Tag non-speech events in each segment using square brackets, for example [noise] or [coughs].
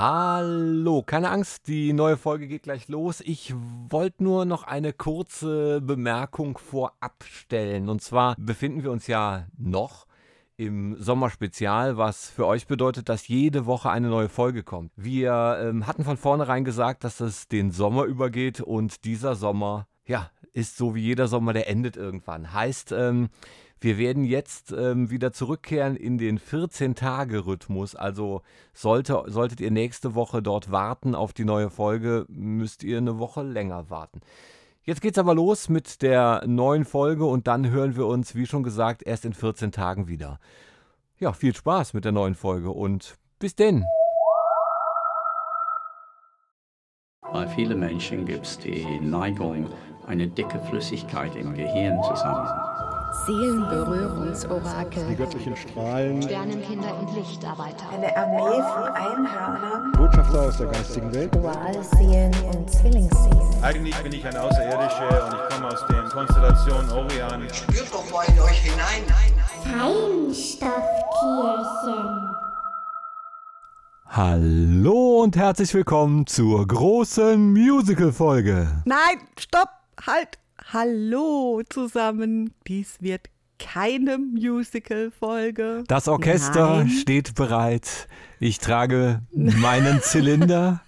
Hallo, keine Angst, die neue Folge geht gleich los. Ich wollte nur noch eine kurze Bemerkung vorab stellen. Und zwar befinden wir uns ja noch im Sommerspezial, was für euch bedeutet, dass jede Woche eine neue Folge kommt. Wir ähm, hatten von vornherein gesagt, dass es den Sommer übergeht und dieser Sommer, ja, ist so wie jeder Sommer, der endet irgendwann. Heißt, ähm, wir werden jetzt ähm, wieder zurückkehren in den 14-Tage-Rhythmus. Also sollte, solltet ihr nächste Woche dort warten auf die neue Folge, müsst ihr eine Woche länger warten. Jetzt geht's aber los mit der neuen Folge und dann hören wir uns, wie schon gesagt, erst in 14 Tagen wieder. Ja, viel Spaß mit der neuen Folge und bis denn. Bei vielen Menschen gibt es die Neigung, eine dicke Flüssigkeit im Gehirn zu sammeln. Seelenberührungsorakel. Die göttlichen Strahlen. Sternenkinder und Lichtarbeiter. Eine Armee von Einhörnern. Botschafter aus der geistigen Welt. Dualseelen und Zwillingsseelen. Eigentlich bin ich ein Außerirdischer und ich komme aus der Konstellation Orion. Spürt doch mal in euch hinein. Feinstoffkirchen. Hallo und herzlich willkommen zur großen Musical-Folge. Nein, stopp, halt. Hallo zusammen. Dies wird keine Musical-Folge. Das Orchester Nein. steht bereit. Ich trage meinen [laughs] Zylinder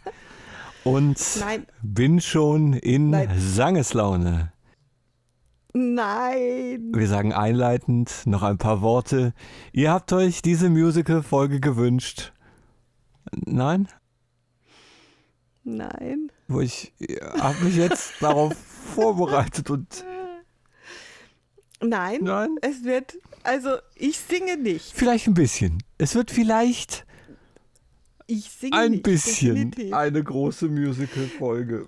und Nein. bin schon in Nein. Sangeslaune. Nein. Wir sagen einleitend noch ein paar Worte. Ihr habt euch diese Musical-Folge gewünscht. Nein? Nein. Wo ich habe mich jetzt darauf vorbereitet und Nein. Nein? Es wird, also ich singe nicht. vielleicht ein bisschen. Es wird vielleicht Ich singe ein nicht. bisschen definitiv. eine große Musical-Folge.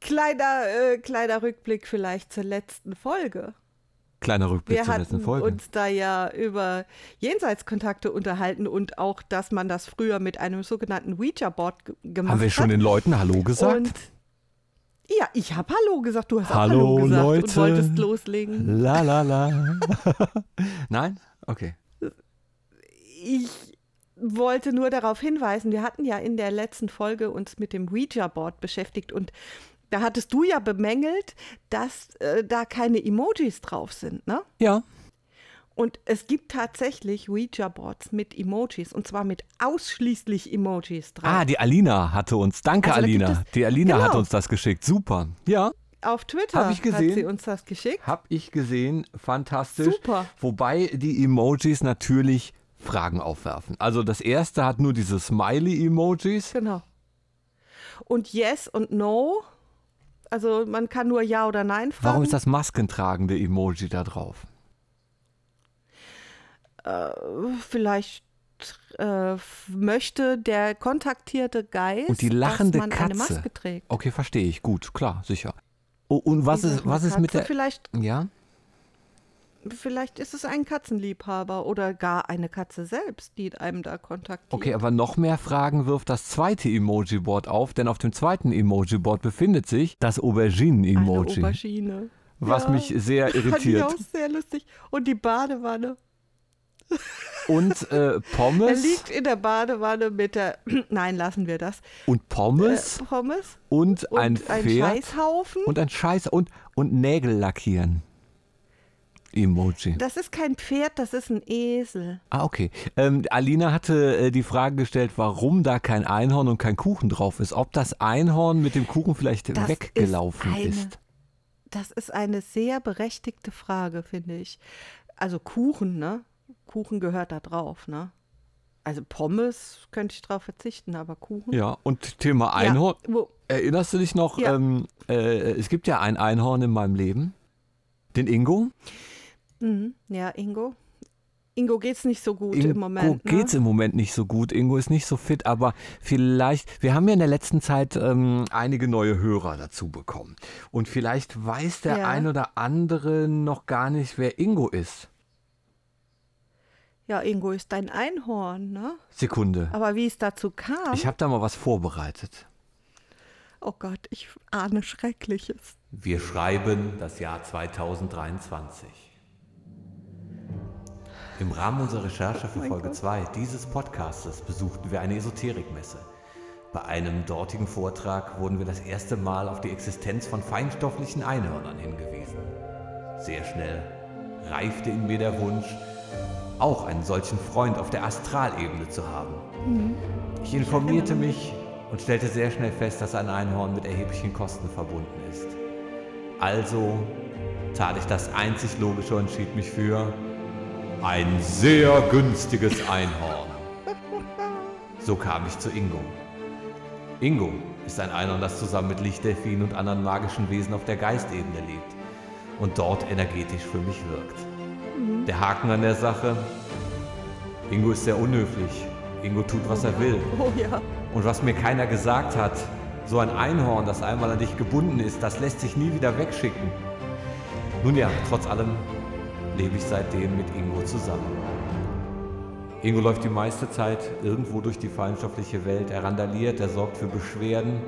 Kleiner, äh, kleiner Rückblick vielleicht zur letzten Folge. Kleiner Rückblick Wir zur hatten letzten Folge. uns da ja über Jenseitskontakte unterhalten und auch, dass man das früher mit einem sogenannten Ouija-Board ge- gemacht Haben wir schon hat. den Leuten Hallo gesagt? Und ja, ich habe Hallo gesagt, du hast Hallo, Hallo gesagt Leute. und wolltest loslegen. La la la. [laughs] Nein? Okay. Ich wollte nur darauf hinweisen, wir hatten ja in der letzten Folge uns mit dem Ouija-Board beschäftigt und da hattest du ja bemängelt, dass äh, da keine Emojis drauf sind, ne? Ja. Und es gibt tatsächlich Ouija-Boards mit Emojis und zwar mit ausschließlich Emojis drauf. Ah, die Alina hatte uns. Danke, Also Alina. Die Alina Genau. hat uns das geschickt. Super. Ja, Auf Twitter Hab ich hat gesehen. sie uns das geschickt. hab ich gesehen. Fantastisch. Super. Wobei die Emojis natürlich Fragen aufwerfen. Also das erste hat nur diese Smiley-Emojis. Genau. Und Yes und No, also man kann nur Ja oder Nein fragen. Warum ist das maskentragende Emoji da drauf? Vielleicht äh, möchte der kontaktierte Geist, Und die lachende dass man Katze. eine Maske trägt. Okay, verstehe ich. Gut, klar, sicher. Oh, und was Die ist, was ist mit der... Vielleicht, Ja? Vielleicht ist es ein Katzenliebhaber oder gar eine Katze selbst, die einem da kontaktiert. Okay, aber noch mehr Fragen wirft das zweite Emoji-Board auf, denn auf dem zweiten Emoji-Board befindet sich das Auberginen-Emoji, Aubergine. was Ja. mich sehr Fand ich irritiert. auch sehr lustig. Und die Badewanne. Und äh, Er Pommes liegt in der Badewanne mit der. [clears throat] Nein, lassen wir das. und Pommes Äh, Pommes. und, Und ein ein Pferd Scheißhaufen. und ein Scheiß und, und Nägel lackieren. Emoji. Das ist kein Pferd, das ist ein Esel. Ah, okay. Ähm, Alina hatte äh, die Frage gestellt, warum da kein Einhorn und kein Kuchen drauf ist. Ob das Einhorn mit dem Kuchen vielleicht Das weggelaufen ist. Eine, ist. Das ist eine sehr berechtigte Frage, finde ich. Also Kuchen, ne? Kuchen gehört da drauf, ne? Also Pommes könnte ich drauf verzichten, aber Kuchen. Ja, und Thema Einhorn. Ja, wo, Erinnerst du dich noch? Ja. Ähm, äh, es gibt ja ein Einhorn in meinem Leben. Den Ingo. Mhm, ja, Ingo. Ingo geht's nicht so gut Ingo im Moment. Ne? geht's im Moment nicht so gut. Ingo ist nicht so fit, aber vielleicht, wir haben ja in der letzten Zeit ähm, einige neue Hörer dazu bekommen. Und vielleicht weiß der Ja. ein oder andere noch gar nicht, wer Ingo ist. Ja, Ingo ist ein Einhorn, ne? Sekunde. Aber wie es dazu kam, Ich habe da mal was vorbereitet. oh Gott, ich ahne Schreckliches. Wir schreiben das Jahr 2023. Im Rahmen unserer Recherche für Mein Folge Gott. 2 dieses Podcastes besuchten wir eine Esoterikmesse. Bei einem dortigen Vortrag wurden wir das erste Mal auf die Existenz von feinstofflichen Einhörnern hingewiesen. Sehr schnell reifte in mir der Wunsch, auch einen solchen Freund auf der Astralebene zu haben. Ich informierte mich und stellte sehr schnell fest, dass ein Einhorn mit erheblichen Kosten verbunden ist. Also tat ich das einzig Logische und entschied mich für ein sehr günstiges Einhorn. So kam ich zu Ingo. Ingo ist ein Einhorn, das zusammen mit Lichtdelfinen und anderen magischen Wesen auf der Geistebene lebt und dort energetisch für mich wirkt. Der Haken an der Sache, Ingo ist sehr unhöflich. Ingo tut, was er will. Oh ja. Und was mir keiner gesagt hat, so ein Einhorn, das einmal an dich gebunden ist, das lässt sich nie wieder wegschicken. Nun ja, trotz allem lebe ich seitdem mit Ingo zusammen. Ingo läuft die meiste Zeit irgendwo durch die feinstoffliche Welt, er randaliert, er sorgt für Beschwerden.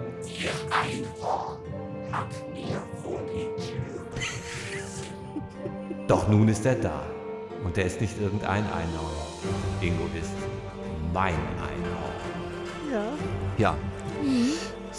Doch nun ist er da. Und er ist nicht irgendein Einhorn. Ingo ist mein Einhorn. Ja. Ja.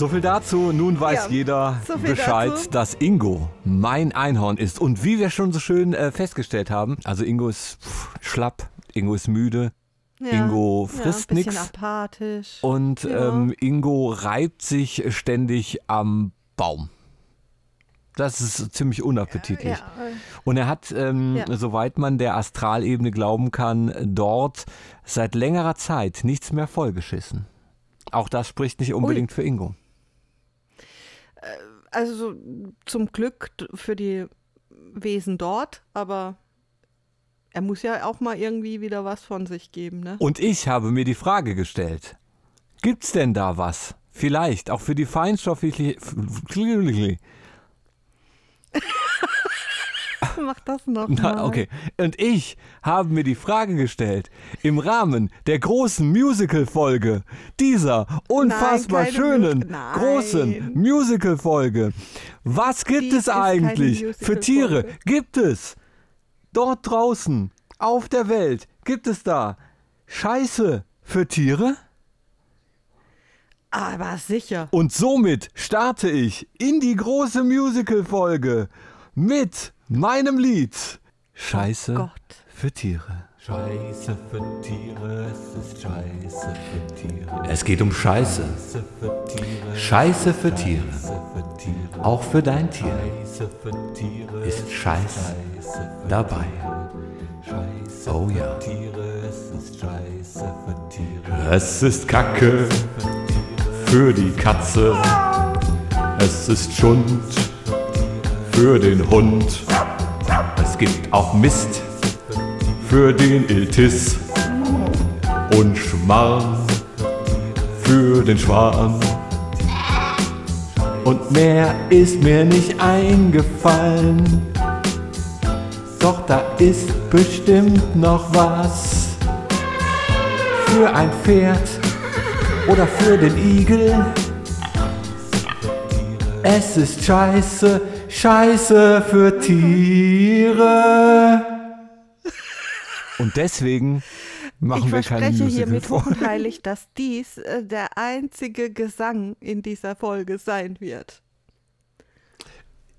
So viel dazu. Nun weiß Ja, jeder so Bescheid, dazu. dass Ingo mein Einhorn ist. Und wie wir schon so schön äh, festgestellt haben, also Ingo ist pff, schlapp, Ingo ist müde, ja. Ingo ja, frisst bisschen nix. apathisch. und Ja. ähm, Ingo reibt sich ständig am Baum. Das ist ziemlich unappetitlich. ja, Und er hat, ähm, Ja. soweit man der Astralebene glauben kann, dort seit längerer Zeit nichts mehr vollgeschissen. Auch das spricht nicht unbedingt für Ingo. Also so zum Glück für die Wesen dort, aber er muss ja auch mal irgendwie wieder was von sich geben, ne? Und ich habe mir die Frage gestellt, gibt's denn da was? Vielleicht auch für die feinstoffliche... [laughs] Mach das noch Na, mal. okay. Und ich habe mir die Frage gestellt, im Rahmen der großen Musical-Folge, dieser unfassbar keine schönen, Mus- Nein. großen Musical-Folge, was gibt Dies es eigentlich für Tiere? Gibt es dort draußen auf der Welt, gibt es da Scheiße für Tiere? Aber sicher. Und somit starte ich in die große Musical-Folge mit meinem Lied Scheiße Gott. für Tiere. Scheiße für Tiere, es ist Scheiße für Tiere. Es geht um Scheiße. Scheiße für Tiere. Auch für dein Tier ist Scheiße dabei. Oh ja. Es ist Kacke für die Katze. Es ist Schund für den Hund. Es gibt auch Mist für den Iltis. Und Schmarrn für den Schwan. Und mehr ist mir nicht eingefallen. Doch da ist bestimmt noch was für ein Pferd oder für den Igel. Es ist Scheiße, Scheiße für Tiere. Und deswegen machen ich wir keine verspreche Musical hiermit vor. hoch und heilig, dass dies äh, der einzige Gesang in dieser Folge sein wird.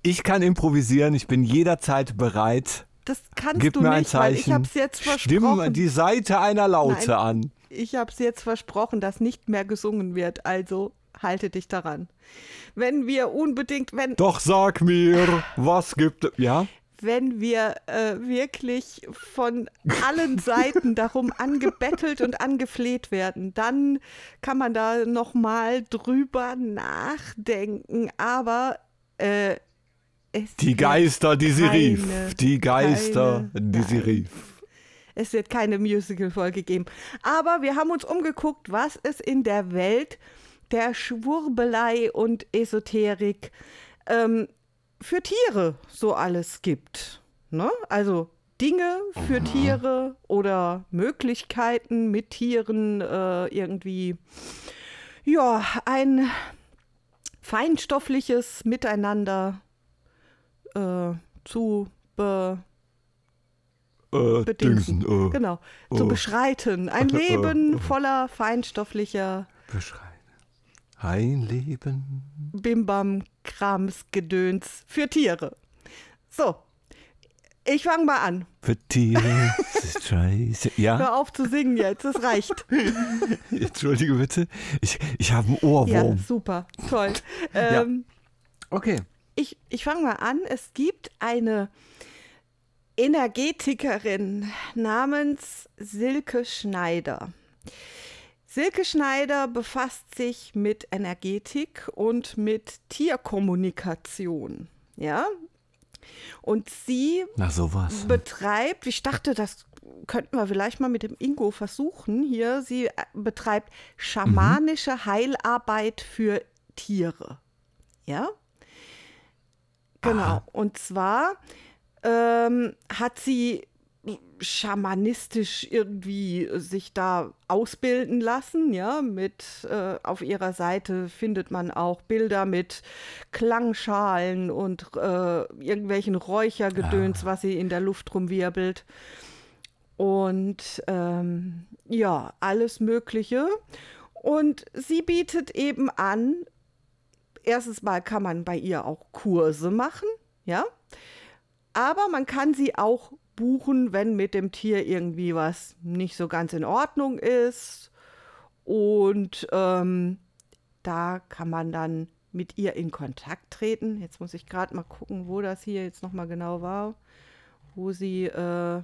Ich kann improvisieren, ich bin jederzeit bereit. Das kannst Gib du mir ein nicht, weil ich Zeichen. habe es jetzt Stimm versprochen. die Seite einer Laute Nein. an. Ich habe es jetzt versprochen, dass nicht mehr gesungen wird. Also halte dich daran. Wenn wir unbedingt, wenn, Doch sag mir, was gibt es? Ja? wenn wir äh, wirklich von allen [laughs] Seiten darum angebettelt und angefleht werden, dann kann man da noch mal drüber nachdenken. Aber äh, Die Geister, die sie keine- rief. Die Geister, keine- die sie nein. rief. Es wird keine Musical-Folge geben. Aber wir haben uns umgeguckt, was es in der Welt der Schwurbelei und Esoterik ähm, für Tiere so alles gibt. Ne? Also Dinge für Tiere oder Möglichkeiten mit Tieren äh, irgendwie, ja, ein feinstoffliches Miteinander äh, zu be Äh, bedingsen. Dingsen, äh, genau, zu äh. beschreiten. Ein [laughs] Leben äh. voller feinstofflicher Beschreien. Ein Leben. Bimbam, Krams, Gedöns für Tiere. So, ich fange mal an. Für Tiere. Ist scheiße. Ja, Hör auf zu singen jetzt, es reicht. [laughs] entschuldige bitte. Ich, ich habe einen Ja, Ohrwurm. super, toll. Ähm, Okay. Ich, ich fange mal an. Es gibt eine Energetikerin namens Silke Schneider. Silke Schneider befasst sich mit Energetik und mit Tierkommunikation. Ja? Und sie betreibt, ich dachte, das könnten wir vielleicht mal mit dem Ingo versuchen hier. Sie äh, betreibt schamanische Heilarbeit für Tiere. Ja? Genau. Aha. Und zwar ähm, hat sie schamanistisch irgendwie sich da ausbilden lassen, ja, mit äh, auf ihrer Seite findet man auch Bilder mit Klangschalen und äh, irgendwelchen Räuchergedöns, was sie in der Luft rumwirbelt. Und ähm, ja, alles Mögliche. Und sie bietet eben an, erstens mal kann man bei ihr auch Kurse machen, ja. Aber man kann sie auch buchen, wenn mit dem Tier irgendwie was nicht so ganz in Ordnung ist. Und ähm, da kann man dann mit ihr in Kontakt treten. Jetzt muss ich gerade mal gucken, wo das hier jetzt nochmal genau war. Wo sie, äh,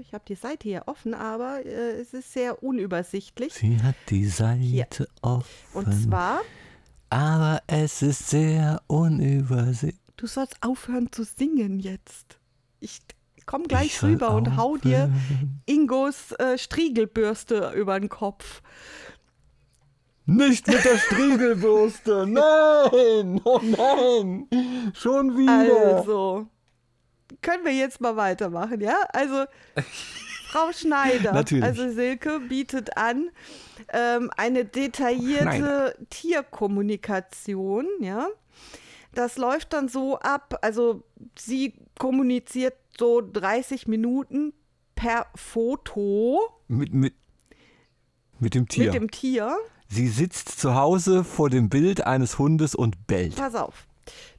ich habe die Seite hier offen, aber äh, es ist sehr unübersichtlich. Sie hat die Seite offen. Und zwar, aber es ist sehr unübersichtlich. du sollst aufhören zu singen jetzt. Ich komme gleich Ich rüber und hau dir. [laughs] Ingos äh, Striegelbürste über den Kopf. Nicht mit der Striegelbürste. [laughs] Nein. Oh nein. Schon wieder. Also, können wir jetzt mal weitermachen, ja? Also, Frau [laughs] Schneider, Natürlich. also Silke bietet an, ähm, eine detaillierte Schneider. Tierkommunikation, ja? Das läuft dann so ab, also sie kommuniziert so 30 Minuten per Foto Mit, mit, mit dem Tier. mit dem Tier. Sie sitzt zu Hause vor dem Bild eines Hundes und bellt. Pass auf.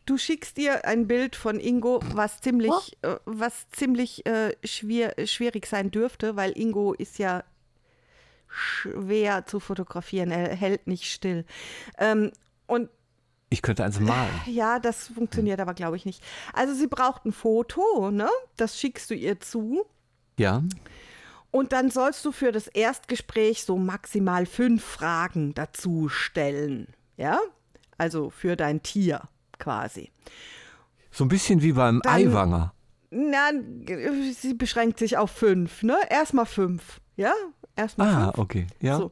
Du schickst dir ein Bild von Ingo, was ziemlich, äh, was ziemlich äh, schwer, schwierig sein dürfte, weil Ingo ist ja schwer zu fotografieren. Er hält nicht still. Ähm, und Ich könnte eins malen. ja, das funktioniert aber, glaube ich, nicht. Also sie braucht ein Foto, ne? Das schickst du ihr zu. Ja. Und dann sollst du für das Erstgespräch so maximal fünf Fragen dazu stellen. Ja? Also für dein Tier quasi. So ein bisschen wie beim Dann- Eiwanger. Na, sie beschränkt sich auf fünf, ne? Erstmal fünf, ja? Erstmal Ah, fünf. okay. Ja. So.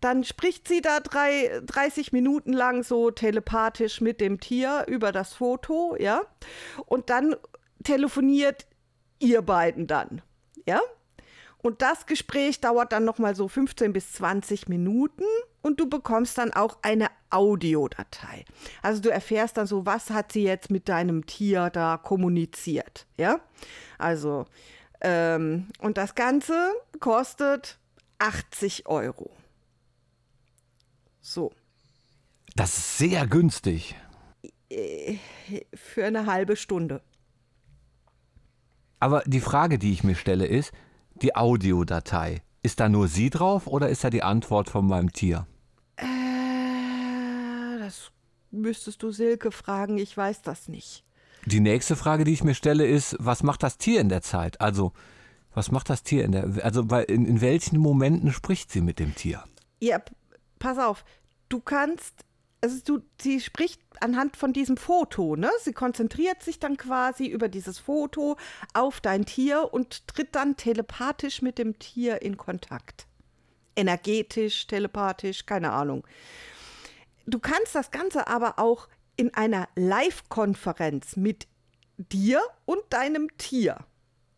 Dann spricht sie da drei, 30 Minuten lang so telepathisch mit dem Tier über das Foto, ja? Und dann telefoniert ihr beiden dann, ja? Und das Gespräch dauert dann nochmal so 15 bis 20 Minuten und du bekommst dann auch eine Audiodatei. Also du erfährst dann so, was hat sie jetzt mit deinem Tier da kommuniziert, ja? Also, ähm, und das Ganze kostet 80 Euro. So, Das ist sehr günstig. für eine halbe Stunde. Aber die Frage, die ich mir stelle, ist, die Audiodatei. Ist da nur sie drauf oder ist da die Antwort von meinem Tier? Äh, das müsstest du Silke fragen, ich weiß das nicht. Die nächste Frage, die ich mir stelle, ist, was macht das Tier in der Zeit? Also, was macht das Tier in der, also in, in welchen Momenten spricht sie mit dem Tier? Ja, pass auf, du kannst, also du, sie spricht anhand von diesem Foto, ne? Sie konzentriert sich dann quasi über dieses Foto auf dein Tier und tritt dann telepathisch mit dem Tier in Kontakt. Energetisch, telepathisch, keine Ahnung. Du kannst das Ganze aber auch in einer Live-Konferenz mit dir und deinem Tier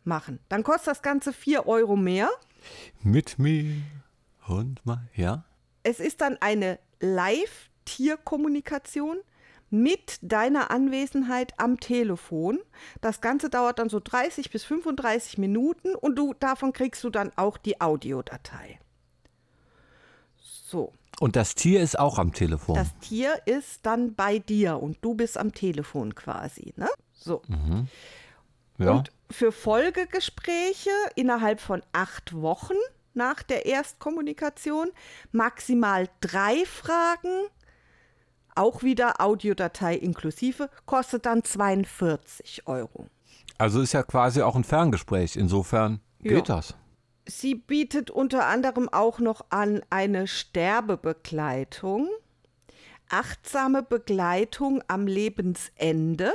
machen. Dann kostet das Ganze 4 Euro mehr. Mit mir und mal, ja? Es ist dann eine Live-Tierkommunikation mit deiner Anwesenheit am Telefon. Das Ganze dauert dann so 30 bis 35 Minuten und du, davon kriegst du dann auch die Audiodatei. So. Und das Tier ist auch am Telefon. Das Tier ist dann bei dir und du bist am Telefon quasi. Ne? So. ja. Und für Folgegespräche innerhalb von acht Wochen nach der Erstkommunikation maximal drei Fragen, auch wieder Audiodatei inklusive, kostet dann 42 Euro. Also ist ja quasi auch ein Ferngespräch. Insofern geht das. Sie bietet unter anderem auch noch an eine Sterbebegleitung, achtsame Begleitung am Lebensende,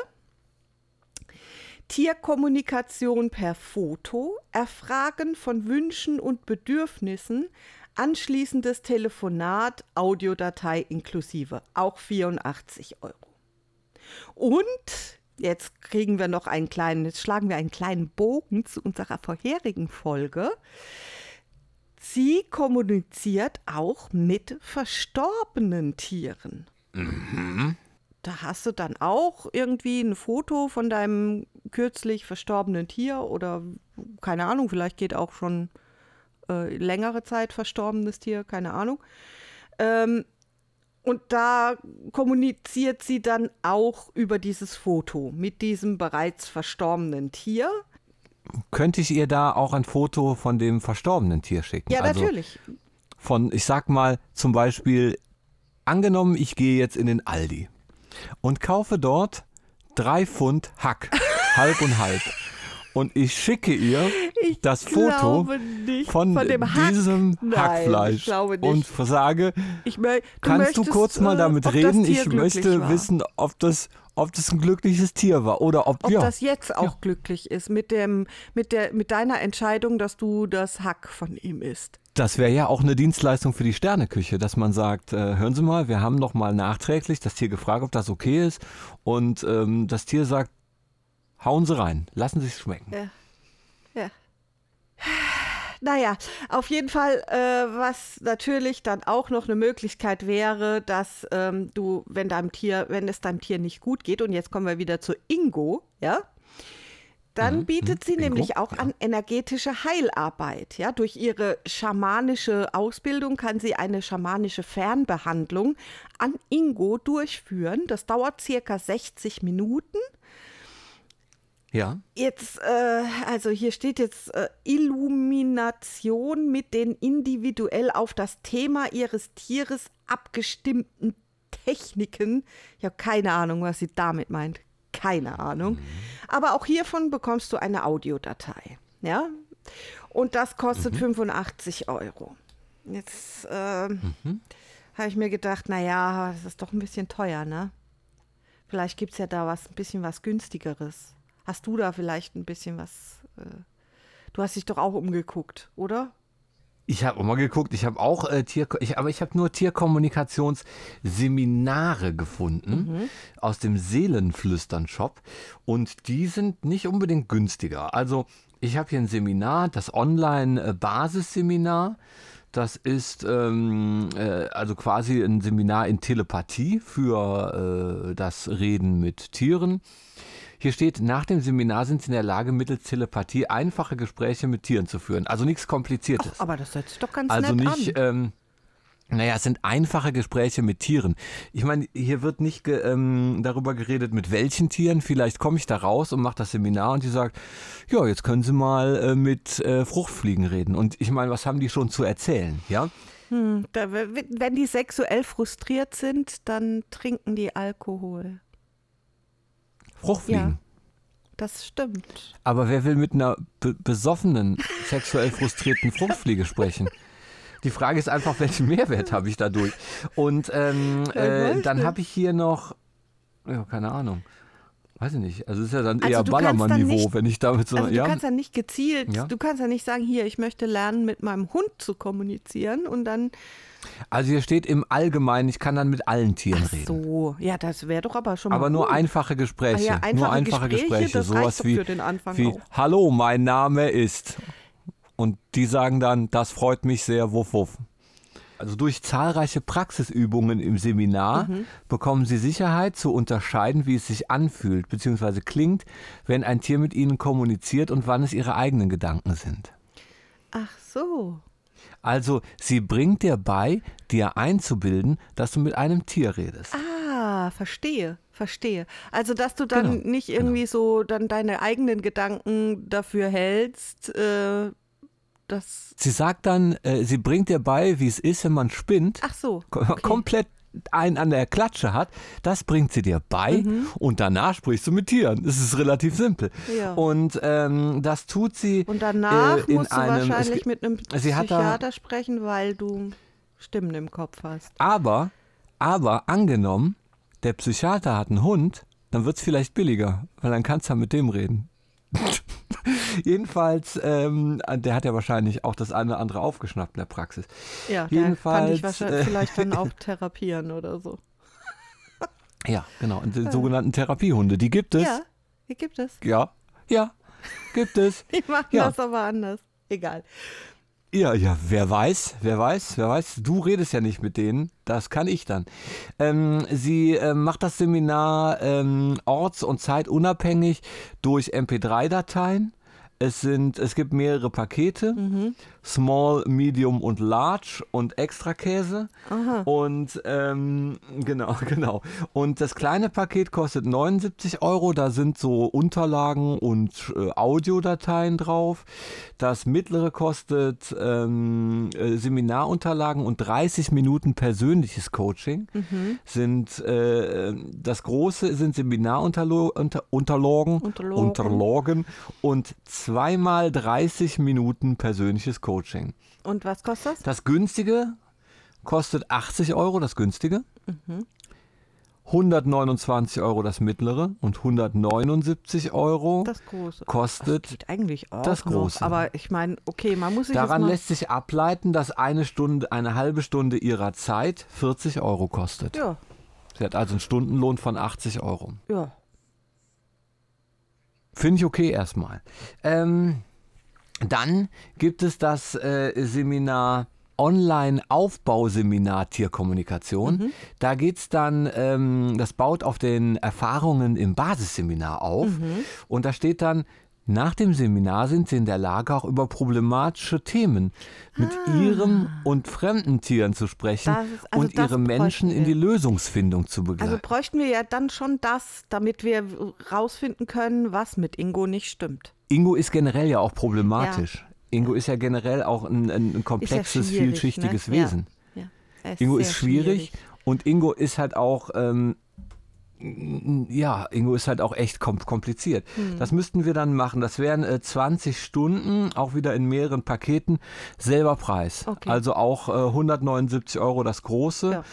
Tierkommunikation per Foto, Erfragen von Wünschen und Bedürfnissen, anschließendes Telefonat, Audiodatei inklusive, auch 84 Euro. Und jetzt kriegen wir noch einen kleinen, jetzt schlagen wir einen kleinen Bogen zu unserer vorherigen Folge. Sie kommuniziert auch mit verstorbenen Tieren. Da hast du dann auch irgendwie ein Foto von deinem kürzlich verstorbenen Tier oder keine Ahnung, vielleicht geht auch schon äh, längere Zeit verstorbenes Tier, keine Ahnung. Ähm, und da kommuniziert sie dann auch über dieses Foto mit diesem bereits verstorbenen Tier. Könnte ich ihr da auch ein Foto von dem verstorbenen Tier schicken? Ja, also natürlich. Von, ich sag mal, zum Beispiel, angenommen, ich gehe jetzt in den Aldi und kaufe dort drei Pfund Hack, halb und halb. [laughs] Und ich schicke ihr Ich das Foto von, Von dem Hack? diesem Nein, Hackfleisch und sage, Ich mö du kannst du möchtest, kurz mal äh, damit reden? Ich möchte war. wissen, ob das, ob das ein glückliches Tier war oder ob, ob ja. das jetzt auch glücklich ist mit dem mit der mit deiner Entscheidung, dass du das Hack von ihm isst. Das wäre ja auch eine Dienstleistung für die Sterneküche, dass man sagt, äh, hören Sie mal, wir haben noch mal nachträglich das Tier gefragt, ob das okay ist und ähm, das Tier sagt, hauen Sie rein, lassen Sie es schmecken. Ja. Ja. Naja, auf jeden Fall, äh, was natürlich dann auch noch eine Möglichkeit wäre, dass ähm, du, wenn deinem Tier, wenn es deinem Tier nicht gut geht, und jetzt kommen wir wieder zu Ingo, ja, dann bietet sie Ingo, nämlich auch an energetische Heilarbeit. Ja, durch ihre schamanische Ausbildung kann sie eine schamanische Fernbehandlung an Ingo durchführen. Das dauert circa 60 Minuten. Ja. Jetzt, äh, also hier steht jetzt äh, Illumination mit den individuell auf das Thema ihres Tieres abgestimmten Techniken. Ich habe keine Ahnung, was sie damit meint. Keine Ahnung. Aber auch hiervon bekommst du eine Audiodatei. Ja. Und das kostet 85 Euro. Jetzt ähm, habe ich mir gedacht, naja, das ist doch ein bisschen teuer, ne? Vielleicht gibt es ja da was, ein bisschen was günstigeres. Hast du da vielleicht ein bisschen was? Äh, du hast dich doch auch umgeguckt, oder? Ich habe immer geguckt, ich habe auch äh, Tier, ich, aber ich habe nur Tierkommunikationsseminare gefunden aus dem Seelenflüstern-Shop und die sind nicht unbedingt günstiger. Also ich habe hier ein Seminar, das Online-Basisseminar. Das ist ähm, äh, also quasi ein Seminar in Telepathie für äh, das Reden mit Tieren. Hier steht, nach dem Seminar sind Sie in der Lage, mittels Telepathie einfache Gespräche mit Tieren zu führen. Also nichts Kompliziertes. Aber das hört sich doch ganz Also nett nicht, an. ähm, naja, es sind einfache Gespräche mit Tieren. Ich meine, hier wird nicht ge, ähm, darüber geredet, mit welchen Tieren. Vielleicht komme ich da raus und mache das Seminar und die sagt, ja, jetzt können Sie mal äh, mit äh, Fruchtfliegen reden. Und ich meine, was haben die schon zu erzählen? Ja, Da, w- wenn die sexuell frustriert sind, dann trinken die Alkohol. Fruchtfliegen. Ja. Das stimmt. Aber wer will mit einer be besoffenen, sexuell frustrierten Fruchtfliege sprechen? Die Frage ist einfach, welchen Mehrwert habe ich dadurch? Und ähm, äh, dann habe ich hier noch, ja, keine Ahnung. Weiß ich nicht. Also es ist ja dann Also eher Ballermann-Niveau, wenn ich damit so. Also du ja, kannst ja nicht gezielt, Ja. du kannst ja nicht sagen, hier, ich möchte lernen, mit meinem Hund zu kommunizieren und dann, also hier steht im Allgemeinen, ich kann dann mit allen Tieren ach reden. so, ja, das wäre doch aber schon mal Aber nur gut. einfache Gespräche. Ah ja, einfache nur einfache Gespräche, Gespräche. sowas wie, für den Anfang wie. Hallo, mein Name ist. Und die sagen dann, das freut mich sehr, wuff, wuff. Also durch zahlreiche Praxisübungen im Seminar Mhm. bekommen Sie Sicherheit zu unterscheiden, wie es sich anfühlt bzw. klingt, wenn ein Tier mit Ihnen kommuniziert und wann es Ihre eigenen Gedanken sind. Ach so. Also, sie bringt dir bei, dir einzubilden, dass du mit einem Tier redest. Ah, verstehe, verstehe. Also, dass du dann Genau, nicht irgendwie so dann deine eigenen Gedanken dafür hältst, äh, dass. Sie sagt dann, äh, sie bringt dir bei, wie es ist, wenn man spinnt. Ach so. okay. komplett einen an der Klatsche hat, das bringt sie dir bei Mhm. und danach sprichst du mit Tieren. Das ist relativ simpel. Ja. Und ähm, das tut sie Und danach äh, in musst du einem, es wahrscheinlich gi- mit einem hat da- Psychiater sprechen, weil du Stimmen im Kopf hast. Aber, aber angenommen, der Psychiater hat einen Hund, dann wird es vielleicht billiger, weil dann kannst du ja mit dem reden. [laughs] Jedenfalls, ähm, der hat ja wahrscheinlich auch das eine oder andere aufgeschnappt in der Praxis. Ja, kann Jedenfalls, dich wahrscheinlich äh, vielleicht dann auch [laughs] therapieren oder so. Ja, genau. Und die sogenannten Therapiehunde, die gibt es. Ja, die gibt es. Ja, ja, gibt es. [laughs] Die machen Ja. das aber anders. Egal. Ja, ja, wer weiß, wer weiß, wer weiß. Du redest ja nicht mit denen, das kann ich dann. Ähm, sie ähm, macht das Seminar ähm, orts- und zeitunabhängig durch MP3-Dateien. Es, sind, es gibt mehrere Pakete, Small, Medium und Large und Extrakäse. Und ähm, genau, [laughs] genau. Und das kleine Paket kostet 79 Euro. Da sind so Unterlagen und äh, Audiodateien drauf. Das mittlere kostet ähm, äh, Seminarunterlagen und 30 Minuten persönliches Coaching. Sind äh, das große sind Seminarunterlagen unter, Unterlagen. Unterlagen und zweimal 30 Minuten persönliches Coaching. Und was kostet das? Das günstige kostet 80 Euro, das günstige. 129 Euro das mittlere und 179 Euro Das große. kostet. Geht eigentlich auch das noch. Große. Aber ich meine, okay, man muss sich Daran jetzt mal, lässt sich ableiten, dass eine Stunde, eine halbe Stunde ihrer Zeit 40 Euro kostet. Ja, Sie hat also einen Stundenlohn von 80 Euro. ja. Finde ich okay erstmal. Ähm, dann gibt es das äh, Seminar Online-Aufbauseminar Tierkommunikation. Da geht es dann, ähm, das baut auf den Erfahrungen im Basisseminar auf. Und da steht dann, nach dem Seminar sind sie in der Lage, auch über problematische Themen mit ihrem und fremden Tieren zu sprechen ist- also und ihre Menschen bräuchten in die wir. Lösungsfindung zu begleiten. Also bräuchten wir ja dann schon das, damit wir rausfinden können, was mit Ingo nicht stimmt. Ingo ist generell ja auch problematisch. Ingo ist ja generell auch ein, ein komplexes, schwierig, vielschichtiges ne? Wesen. Ja. Er Ingo ist schwierig, und Ingo ist halt auch, ähm, ja, Ingo ist halt auch echt kom kompliziert. Hm. Das müssten wir dann machen. Das wären äh, 20 Stunden, auch wieder in mehreren Paketen, selber Preis. Okay. Also auch äh, 179 Euro das große. Ja.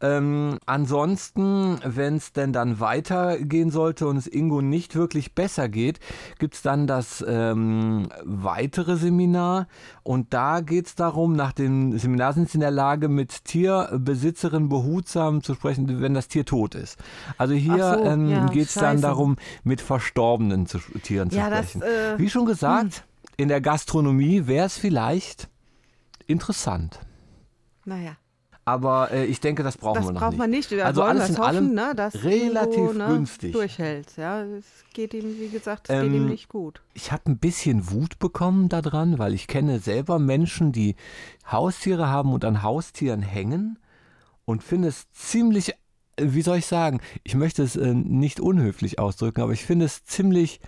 Ähm, ansonsten, wenn es denn dann weitergehen sollte und es Ingo nicht wirklich besser geht, gibt es dann das ähm, weitere Seminar. Und da geht es darum, nach dem Seminar sind sie in der Lage, mit Tierbesitzerinnen behutsam zu sprechen, wenn das Tier tot ist. Also hier so, ähm, ja, geht es dann darum, mit verstorbenen zu, Tieren Ja, zu das, sprechen. äh, Wie schon gesagt, in der Gastronomie wäre es vielleicht interessant. Naja, Aber äh, ich denke, das brauchen das wir noch braucht nicht. man nicht. Da Also alles wir in hoffen, allem ne, dass relativ Ingo, ne, günstig. durchhält. Ja, es geht ihm, wie gesagt, es geht Ähm, ihm nicht gut. Ich habe ein bisschen Wut bekommen daran, weil ich kenne selber Menschen, die Haustiere haben und an Haustieren hängen und finde es ziemlich, wie soll ich sagen, ich möchte es äh, nicht unhöflich ausdrücken, aber ich finde es ziemlich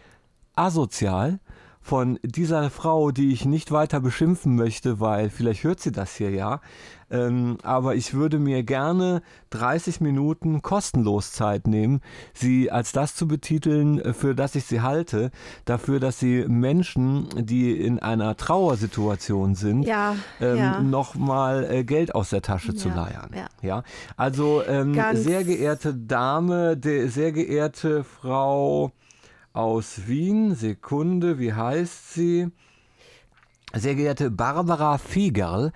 asozial von dieser Frau, die ich nicht weiter beschimpfen möchte, weil vielleicht hört sie das hier ja. Ähm, aber ich würde mir gerne 30 Minuten kostenlos Zeit nehmen, sie als das zu betiteln, äh, für das ich sie halte, dafür, dass sie Menschen, die in einer Trauersituation sind, Ja, ähm, ja. nochmal äh, Geld aus der Tasche zu Ja, leiern. ja. Ja, also ähm, sehr geehrte Dame, de, sehr geehrte Frau aus Wien, Sekunde, wie heißt sie? Sehr geehrte Barbara Fiegerl,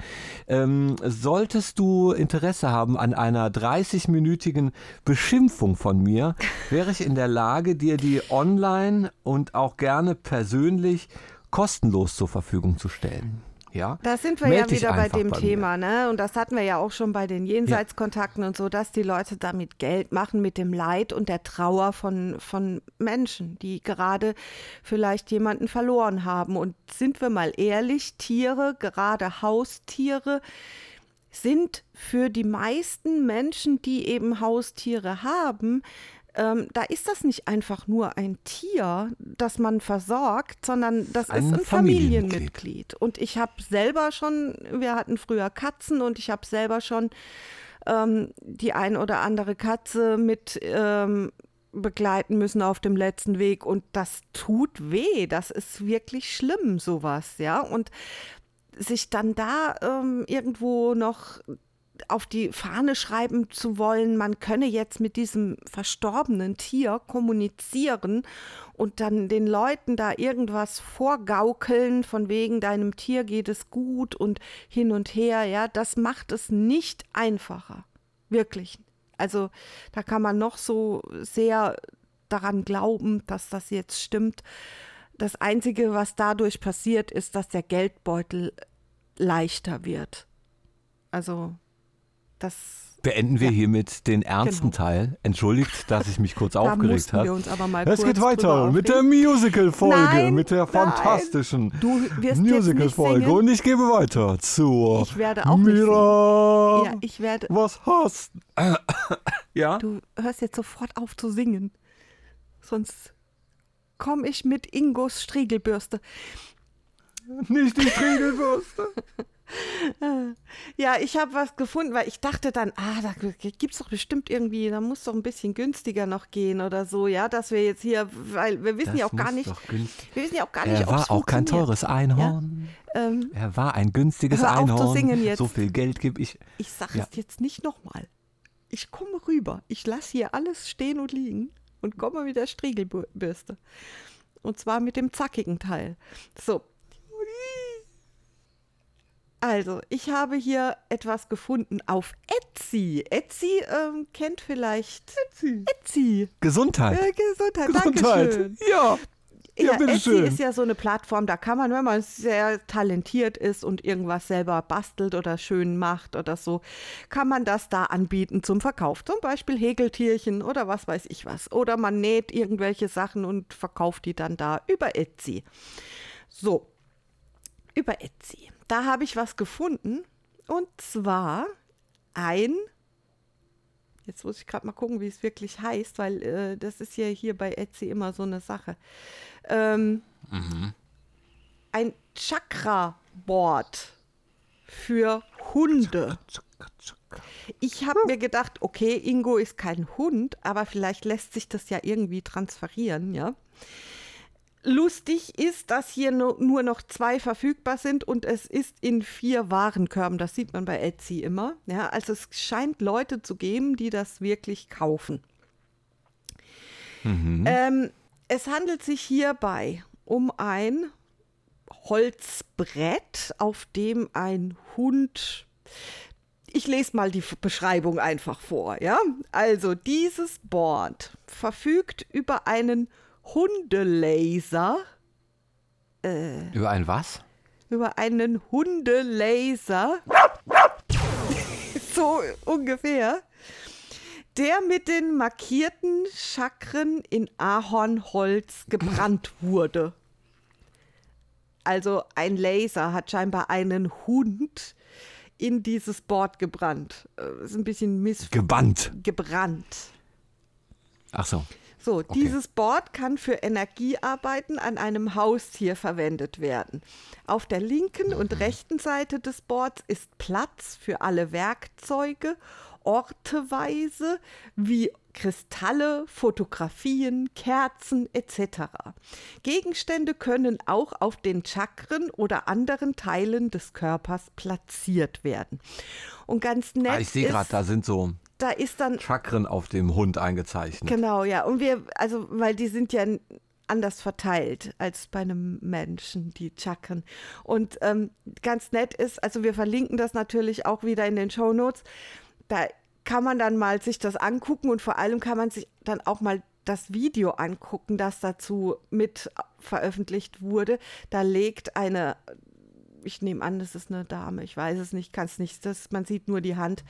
ähm, solltest du Interesse haben an einer 30-minütigen Beschimpfung von mir, wäre ich in der Lage, dir die online und auch gerne persönlich kostenlos zur Verfügung zu stellen. Ja, Da sind wir meld ja wieder bei dem mir. Thema, ne? Und das hatten wir ja auch schon bei den Jenseitskontakten und so, dass die Leute damit Geld machen mit dem Leid und der Trauer von, von Menschen, die gerade vielleicht jemanden verloren haben. Und sind wir mal ehrlich, Tiere, gerade Haustiere, sind für die meisten Menschen, die eben Haustiere haben, ähm, da ist das nicht einfach nur ein Tier, das man versorgt, sondern das Ein ist ein Familienmitglied. Familienmitglied. Und ich habe selber schon, wir hatten früher Katzen und ich habe selber schon ähm, die ein oder andere Katze mit ähm, begleiten müssen auf dem letzten Weg und das tut weh, das ist wirklich schlimm, sowas, ja. Und sich dann da ähm, irgendwo noch auf die Fahne schreiben zu wollen, man könne jetzt mit diesem verstorbenen Tier kommunizieren und dann den Leuten da irgendwas vorgaukeln, von wegen deinem Tier geht es gut und hin und her, ja, das macht es nicht einfacher. Wirklich. Also da kann man noch so sehr daran glauben, dass das jetzt stimmt. Das Einzige, was dadurch passiert, ist, dass der Geldbeutel leichter wird. Also das Beenden wir Ja. hiermit den ernsten Genau. Teil. Entschuldigt, dass ich mich kurz [laughs] da aufgeregt habe. wir uns aber mal Es kurz geht weiter mit der. Musical-Folge, mit der fantastischen Musical-Folge. Und ich gebe weiter zur Ich werde auch nicht Mira. Ja, ich werde. Was hast [coughs] Ja? Du hörst jetzt sofort auf zu singen. Sonst komme ich mit Ingos Striegelbürste. Nicht die Striegelbürste. [laughs] [laughs] Ja, ich habe was gefunden, weil ich dachte dann, ah, da gibt es doch bestimmt irgendwie, da muss doch ein bisschen günstiger noch gehen oder so, ja, dass wir jetzt hier, weil wir wissen Das ja auch gar nicht, wir wissen ja auch gar nicht, Er war auch kein teures Einhorn. Ähm, Er war ein günstiges Hör auf zu Einhorn. singen jetzt. So viel Geld gebe ich. ich sage Ja. es jetzt nicht nochmal. Ich komme rüber, ich lasse hier alles stehen und liegen und komme mit der Striegelbürste. Und zwar mit dem zackigen Teil. So. Also, ich habe hier etwas gefunden auf Etsy. Etsy ähm, kennt vielleicht Etsy. Etsy. Gesundheit. Äh, Gesundheit. Gesundheit. Dankeschön. Ja. Ja, Ja, bitteschön. Etsy ist ja so eine Plattform, da kann man, wenn man sehr talentiert ist und irgendwas selber bastelt oder schön macht oder so, kann man das da anbieten zum Verkauf. Zum Beispiel Häkeltierchen oder was weiß ich was. Oder man näht irgendwelche Sachen und verkauft die dann da über Etsy. So, über Etsy. Da habe ich was gefunden und zwar ein Jetzt muss ich gerade mal gucken, wie es wirklich heißt, weil äh, das ist ja hier bei Etsy immer so eine Sache. Ähm, Ein Chakra-Board für Hunde. Ich habe mir gedacht, okay, Ingo ist kein Hund, aber vielleicht lässt sich das ja irgendwie transferieren, ja. Lustig ist, dass hier nur, noch zwei verfügbar sind und es ist in vier Warenkörben. Das sieht man bei Etsy immer. Ja, also es scheint Leute zu geben, die das wirklich kaufen. Ähm, es handelt sich hierbei um ein Holzbrett, auf dem ein Hund. Ich lese mal die Beschreibung einfach vor, ja? Also dieses Board verfügt über einen Hundelaser, Über ein was? über einen Hundelaser, so ungefähr, der mit den markierten Chakren in Ahornholz gebrannt wurde. Also ein Laser hat scheinbar einen Hund in dieses Board gebrannt. Äh, Ist ein bisschen miss Gebannt. gebrannt. Ach so. So, dieses Board kann für Energiearbeiten an einem Haustier verwendet werden. Auf der linken und rechten Seite des Boards ist Platz für alle Werkzeuge, orteweise wie Kristalle, Fotografien, Kerzen etc. Gegenstände können auch auf den Chakren oder anderen Teilen des Körpers platziert werden. Und ganz nett Ah, ich sehe gerade, da sind so da ist dann Chakren auf dem Hund eingezeichnet. Genau, ja. Und wir, also, weil die sind ja anders verteilt als bei einem Menschen, die Chakren. Und ähm, ganz nett ist, also wir verlinken das natürlich auch wieder in den Show Notes. Da kann man dann mal sich das angucken und vor allem kann man sich dann auch mal das Video angucken, das dazu mit veröffentlicht wurde. Da legt eine ich nehme an, das ist eine Dame, ich weiß es nicht, kann es nicht, das, man sieht nur die Hand.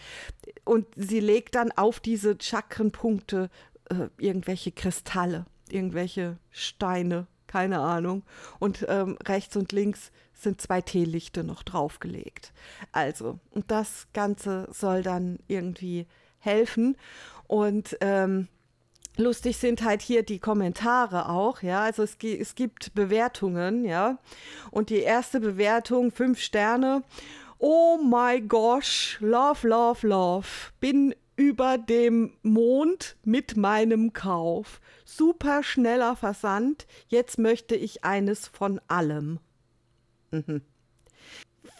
Und sie legt dann auf diese Chakrenpunkte äh, irgendwelche Kristalle, irgendwelche Steine, keine Ahnung. Und ähm, rechts und links sind zwei Teelichte noch draufgelegt. Also, und das Ganze soll dann irgendwie helfen. Und ähm, lustig sind halt hier die Kommentare auch, ja. Also es, es gibt Bewertungen, ja. Und die erste Bewertung, fünf Sterne. Oh my gosh, love, love, love. Bin über dem Mond mit meinem Kauf. Super schneller Versand. Jetzt möchte ich eines von allem. Mhm.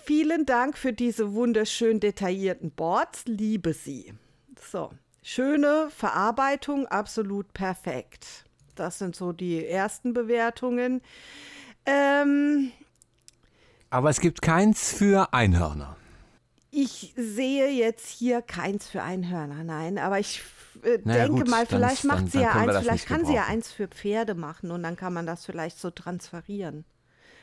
Vielen Dank für diese wunderschön detaillierten Boards. Liebe sie. So, schöne Verarbeitung, absolut perfekt. Das sind so die ersten Bewertungen. Ähm, Aber es gibt keins für Einhörner. ich sehe jetzt hier keins für Einhörner, nein, aber ich äh, Naja, denke gut, mal, dann- vielleicht dann- macht sie dann ja wir eins, vielleicht kann sie ja eins für Pferde machen und dann kann man das vielleicht so transferieren.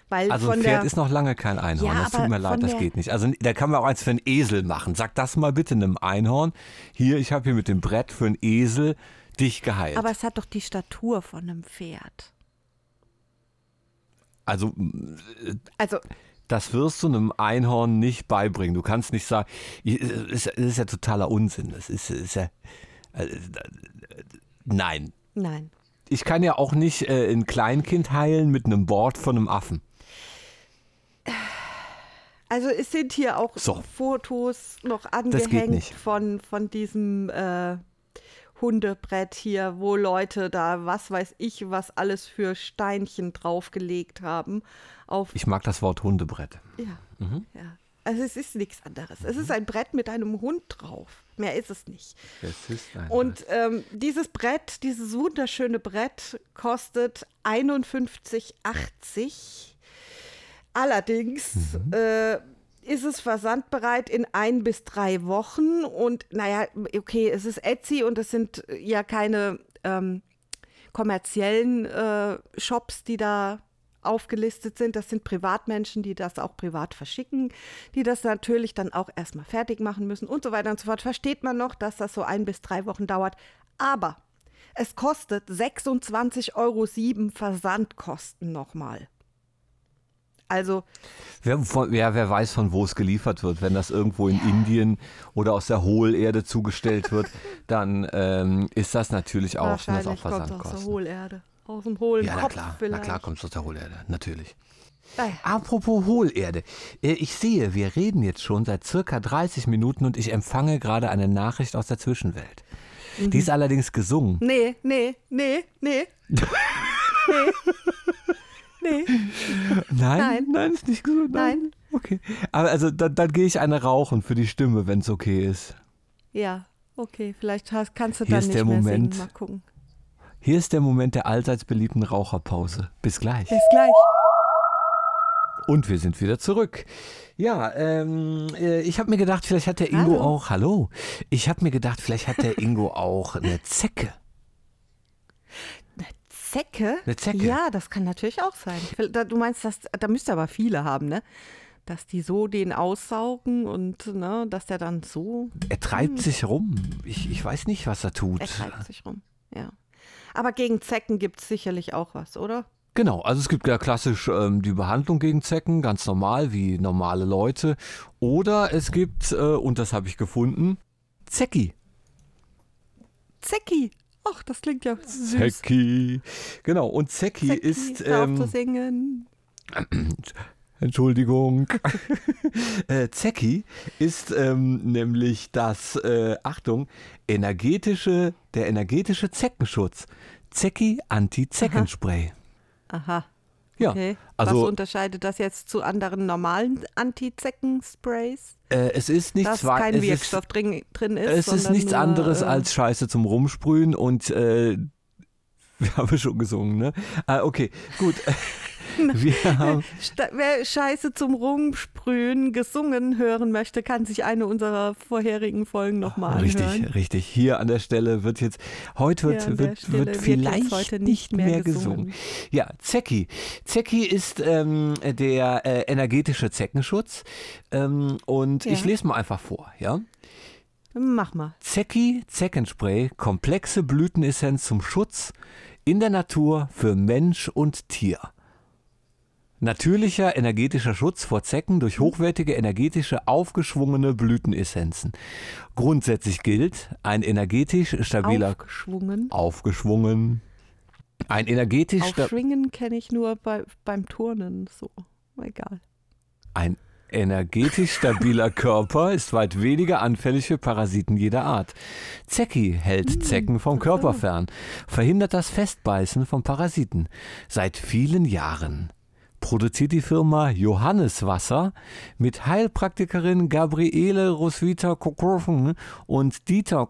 Weil Also ein Pferd ist noch lange kein Einhorn. Ja, das tut mir leid, das geht nicht. Also da kann man auch eins für einen Esel machen. Sag das mal bitte einem Einhorn. Hier, ich habe hier mit dem Brett für einen Esel dich geheilt. aber es hat doch die Statur von einem Pferd. also Also das wirst du einem Einhorn nicht beibringen. Du kannst nicht sagen, es ist, ja totaler Unsinn. Das ist, ist ja, äh, äh, nein. nein. Ich kann ja auch nicht äh, ein Kleinkind heilen mit einem Board von einem Affen. Also es sind hier auch So. Fotos noch angehängt von, von diesem äh, Hundebrett hier, wo Leute da, was weiß ich, was alles für Steinchen draufgelegt haben. Auf, Ich mag das Wort Hundebrett. ja, Mhm. ja. Also es ist nichts anderes. Es ist ein Brett mit einem Hund drauf. Mehr ist es nicht. Es ist ein Und ähm, dieses Brett, dieses wunderschöne Brett kostet 51,80. Allerdings Mhm. äh, ist es versandbereit in ein bis drei Wochen. Und naja, okay, es ist Etsy und es sind ja keine ähm, kommerziellen äh, Shops, die da aufgelistet sind. Das sind Privatmenschen, die das auch privat verschicken, die das natürlich dann auch erstmal fertig machen müssen und so weiter und so fort. Versteht man noch, dass das so ein bis drei Wochen dauert. Aber es kostet 26,07 Euro Versandkosten nochmal. Also, Wer, von, ja, wer weiß, von wo es geliefert wird. Wenn das irgendwo in Indien oder aus der Hohlerde zugestellt wird, dann ähm, ist das natürlich auch, sind das auch es aus der Versandkosten. Hohlerde. Aus dem hohlen Ja, na Kopf klar, na vielleicht. klar kommt es aus der Hohlerde, natürlich. Ah ja. Apropos Hohlerde. Äh, Ich sehe, wir reden jetzt schon seit circa 30 Minuten und ich empfange gerade eine Nachricht aus der Zwischenwelt. Mhm. Die ist allerdings gesungen. Nee, nee, nee, nee. [laughs] nee. Nee. Nein, Nein. ist nicht gesungen. Nein. Okay. Aber also dann, dann gehe ich eine rauchen für die Stimme, wenn es okay ist. Ja, okay, vielleicht hast, kannst du Hier dann nicht mehr Moment. singen. Mal gucken. Hier ist der Moment der allseits beliebten Raucherpause. Bis gleich. Bis gleich. Und wir sind wieder zurück. Ja, ähm, äh, ich habe mir gedacht, vielleicht hat der Ingo Hallo. auch, hallo, ich habe mir gedacht, vielleicht hat der Ingo [laughs] auch eine Zecke. Zecke? Eine Zecke. Ja, das kann natürlich auch sein. Du meinst, dass, da müsste aber viele haben, ne? Dass die so den aussaugen und ne, dass der dann so, Er treibt sich rum. Ich, ich weiß nicht, was er tut. er treibt sich rum. Ja. Aber gegen Zecken gibt es sicherlich auch was, oder? Genau, also es gibt ja klassisch ähm, die Behandlung gegen Zecken, ganz normal, wie normale Leute. Oder es gibt, äh, und das habe ich gefunden, Zecki. Zecki. Ach, das klingt ja süß. Zecki. Genau, und Zecki, Zecki, ist. auf zu Ähm, singen. [clears throat] Entschuldigung. [laughs] äh, Zecki ist ähm, nämlich das, äh, Achtung, energetische, der energetische Zeckenschutz. Zecki Anti-Zeckenspray. Aha. Ja, Okay. was also unterscheidet das jetzt zu anderen normalen Anti-Zecken-Sprays? äh, es ist nichts Dass kein Wirkstoff drin, drin ist. Ist, es ist nichts nur, anderes äh, als Scheiße zum Rumsprühen und äh, [laughs] wir haben schon gesungen, ne? Ah, okay, gut. [laughs] [laughs] Wir haben, Wer Scheiße zum Rumsprühen gesungen hören möchte, kann sich eine unserer vorherigen Folgen nochmal anhören. richtig, richtig. Hier an der Stelle wird jetzt, heute wird, wird, wird vielleicht heute nicht mehr, gesungen. Ja, Zecki. Zecki ist ähm, der äh, energetische Zeckenschutz. Ähm, und Ja. ich lese mal einfach vor, ja? Mach mal. Zecki Zeckenspray, komplexe Blütenessenz zum Schutz in der Natur für Mensch und Tier. Natürlicher energetischer Schutz vor Zecken durch hochwertige energetische aufgeschwungene Blütenessenzen. Grundsätzlich gilt, ein energetisch stabiler Aufgeschwungen. aufgeschwungen. Ein energetisch Aufschwingen kenne ich nur bei, beim Turnen. So, egal. Ein energetisch stabiler [laughs] Körper ist weit weniger anfällig für Parasiten jeder Art. Zecki hält Zecken vom Körper fern, verhindert das Festbeißen von Parasiten. Seit vielen Jahren produziert die Firma Johanneswasser mit Heilpraktikerin Gabriele Roswitha Kokofen und Dieter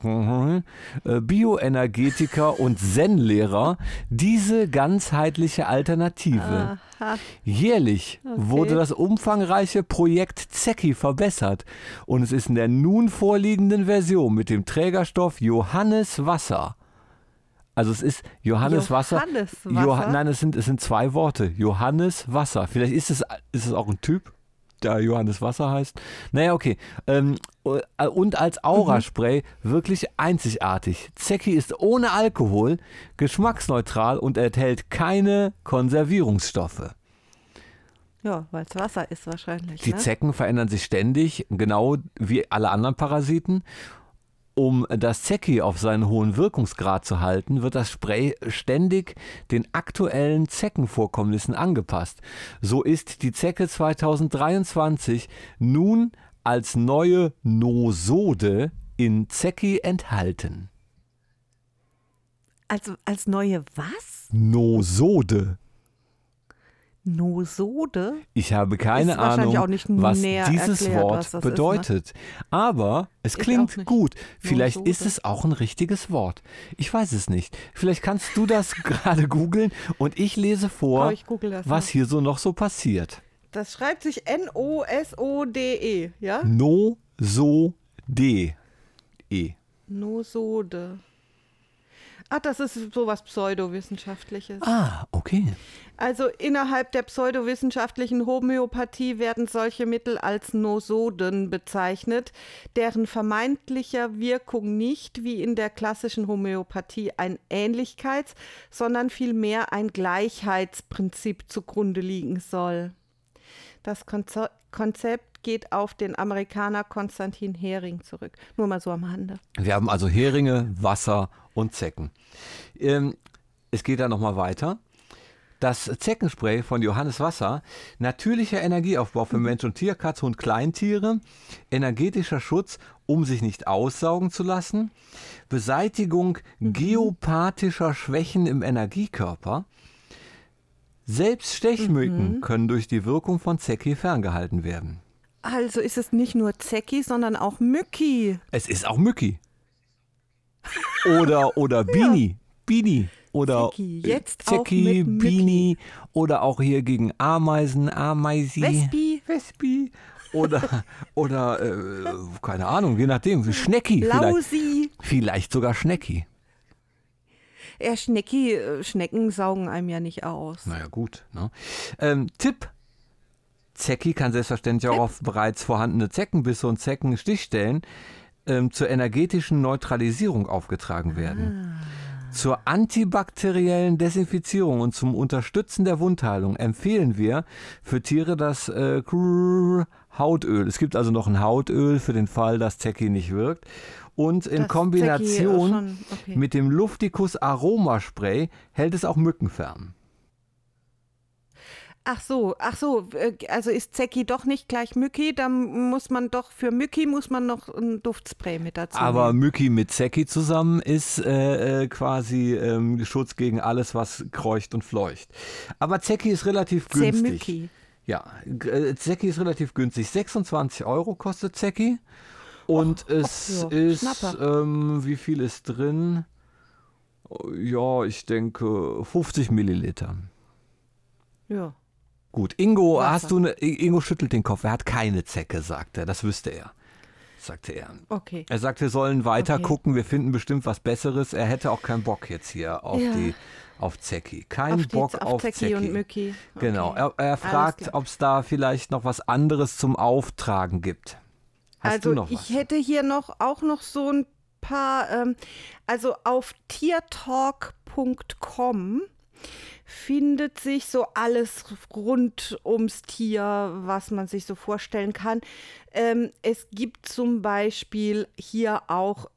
äh, Bioenergetiker und Zen-Lehrer diese ganzheitliche Alternative. Aha. Jährlich wurde das umfangreiche Projekt Zecki verbessert und es ist in der nun vorliegenden Version mit dem Trägerstoff Johanneswasser. Also es ist Johanneswasser. Johanneswasser? Joha Nein, es sind, es sind zwei Worte. Johanneswasser. Vielleicht ist es, ist es auch ein Typ, der Johannes Wasser heißt. Naja, okay. Ähm, äh, und als Auraspray wirklich einzigartig. Zecki ist ohne Alkohol, geschmacksneutral und enthält keine Konservierungsstoffe. Ja, weil es Wasser ist wahrscheinlich. Die ne? Zecken verändern sich ständig, genau wie alle anderen Parasiten. Um das Zecki auf seinen hohen Wirkungsgrad zu halten, wird das Spray ständig den aktuellen Zeckenvorkommnissen angepasst. So ist die Zecke 2023 nun als neue Nosode in Zecki enthalten. Also als neue was? Nosode. Nosode? Ich habe keine Ahnung, was dieses erklärt, Wort was das ist, ne? bedeutet. Aber es klingt gut. Vielleicht Nosode. ist es auch ein richtiges Wort. Ich weiß es nicht. Vielleicht kannst du das [laughs] gerade googeln und ich lese vor, ich das was hier so noch so passiert. Das schreibt sich N-O-S-O-D-E, ja? No, so, de. E. Nosode. Ach, das ist sowas Pseudowissenschaftliches. Ah, okay. Also innerhalb der pseudowissenschaftlichen Homöopathie werden solche Mittel als Nosoden bezeichnet, deren vermeintlicher Wirkung nicht wie in der klassischen Homöopathie ein Ähnlichkeits-, sondern vielmehr ein Gleichheitsprinzip zugrunde liegen soll. Das Konzo Konzept geht auf den Amerikaner Konstantin Hering zurück. Nur mal so am Rande. Wir haben also Heringe, Wasser und Zecken. Ähm, es geht dann nochmal weiter. Das Zeckenspray von Johannes Wasser, natürlicher Energieaufbau für Mensch und Tier, Katz, Hund, Kleintiere, energetischer Schutz, um sich nicht aussaugen zu lassen, Beseitigung geopathischer Schwächen im Energiekörper. Selbst Stechmücken können durch die Wirkung von Zecki ferngehalten werden. Also ist es nicht nur Zecki, sondern auch Mücki. Es ist auch Mücki. Oder, oder [laughs] Bini. Bini. Oder Zecki, jetzt mit Mücki. Bini. Oder auch hier gegen Ameisen, Ameisi. Wespi. Wespi. Oder, oder äh, keine Ahnung, je nachdem. Schnecki vielleicht. Lausi. Vielleicht sogar Schnecki. Ja, Schnecki, äh, Schnecken saugen einem ja nicht aus. Naja, gut. Ne? Ähm, Tipp. Zecki kann selbstverständlich auch auf bereits vorhandene Zeckenbisse und Zeckenstichstellen ähm, zur energetischen Neutralisierung aufgetragen werden. Zur antibakteriellen Desinfizierung und zum Unterstützen der Wundheilung empfehlen wir für Tiere das äh, Hautöl. Es gibt also noch ein Hautöl für den Fall, dass Zecki nicht wirkt. Und in Das Kombination äh, schon, okay. mit dem Lufticus Aromaspray hält es auch Mücken fern. Ach so, ach so, äh, also ist Zecki doch nicht gleich Mücki, dann muss man doch, für Mücki muss man noch ein Duftspray mit dazu Aber. Mücki mit Zecki zusammen ist äh, äh, quasi ähm, Schutz gegen alles, was kreucht und fleucht. Aber Zecki ist relativ günstig. Zemücki. Ja, äh, Zecki ist relativ günstig. 26 Euro kostet Zecki. Und es ja, ist, ähm, wie viel ist drin? Ja, ich denke 50 Milliliter. Ja, Gut, Ingo, Wasser. hast du eine, Ingo schüttelt den Kopf. Er hat keine Zecke, sagt er. Das wüsste er. Sagte er. Okay. Er sagt, wir sollen weiter Okay. gucken, wir finden bestimmt was Besseres. Er hätte auch keinen Bock jetzt hier auf Ja. die auf Zecki. Kein Auf, die, Bock auf auf Zecki und Zecki. Mücki. Genau. Okay. Er, er Alles fragt, ob es da vielleicht noch was anderes zum Auftragen gibt. Hast also du noch was? ich hätte hier noch auch noch so ein paar, ähm, also auf tiertalk.com findet sich so alles rund ums Tier, was man sich so vorstellen kann. Ähm, es gibt zum Beispiel hier auch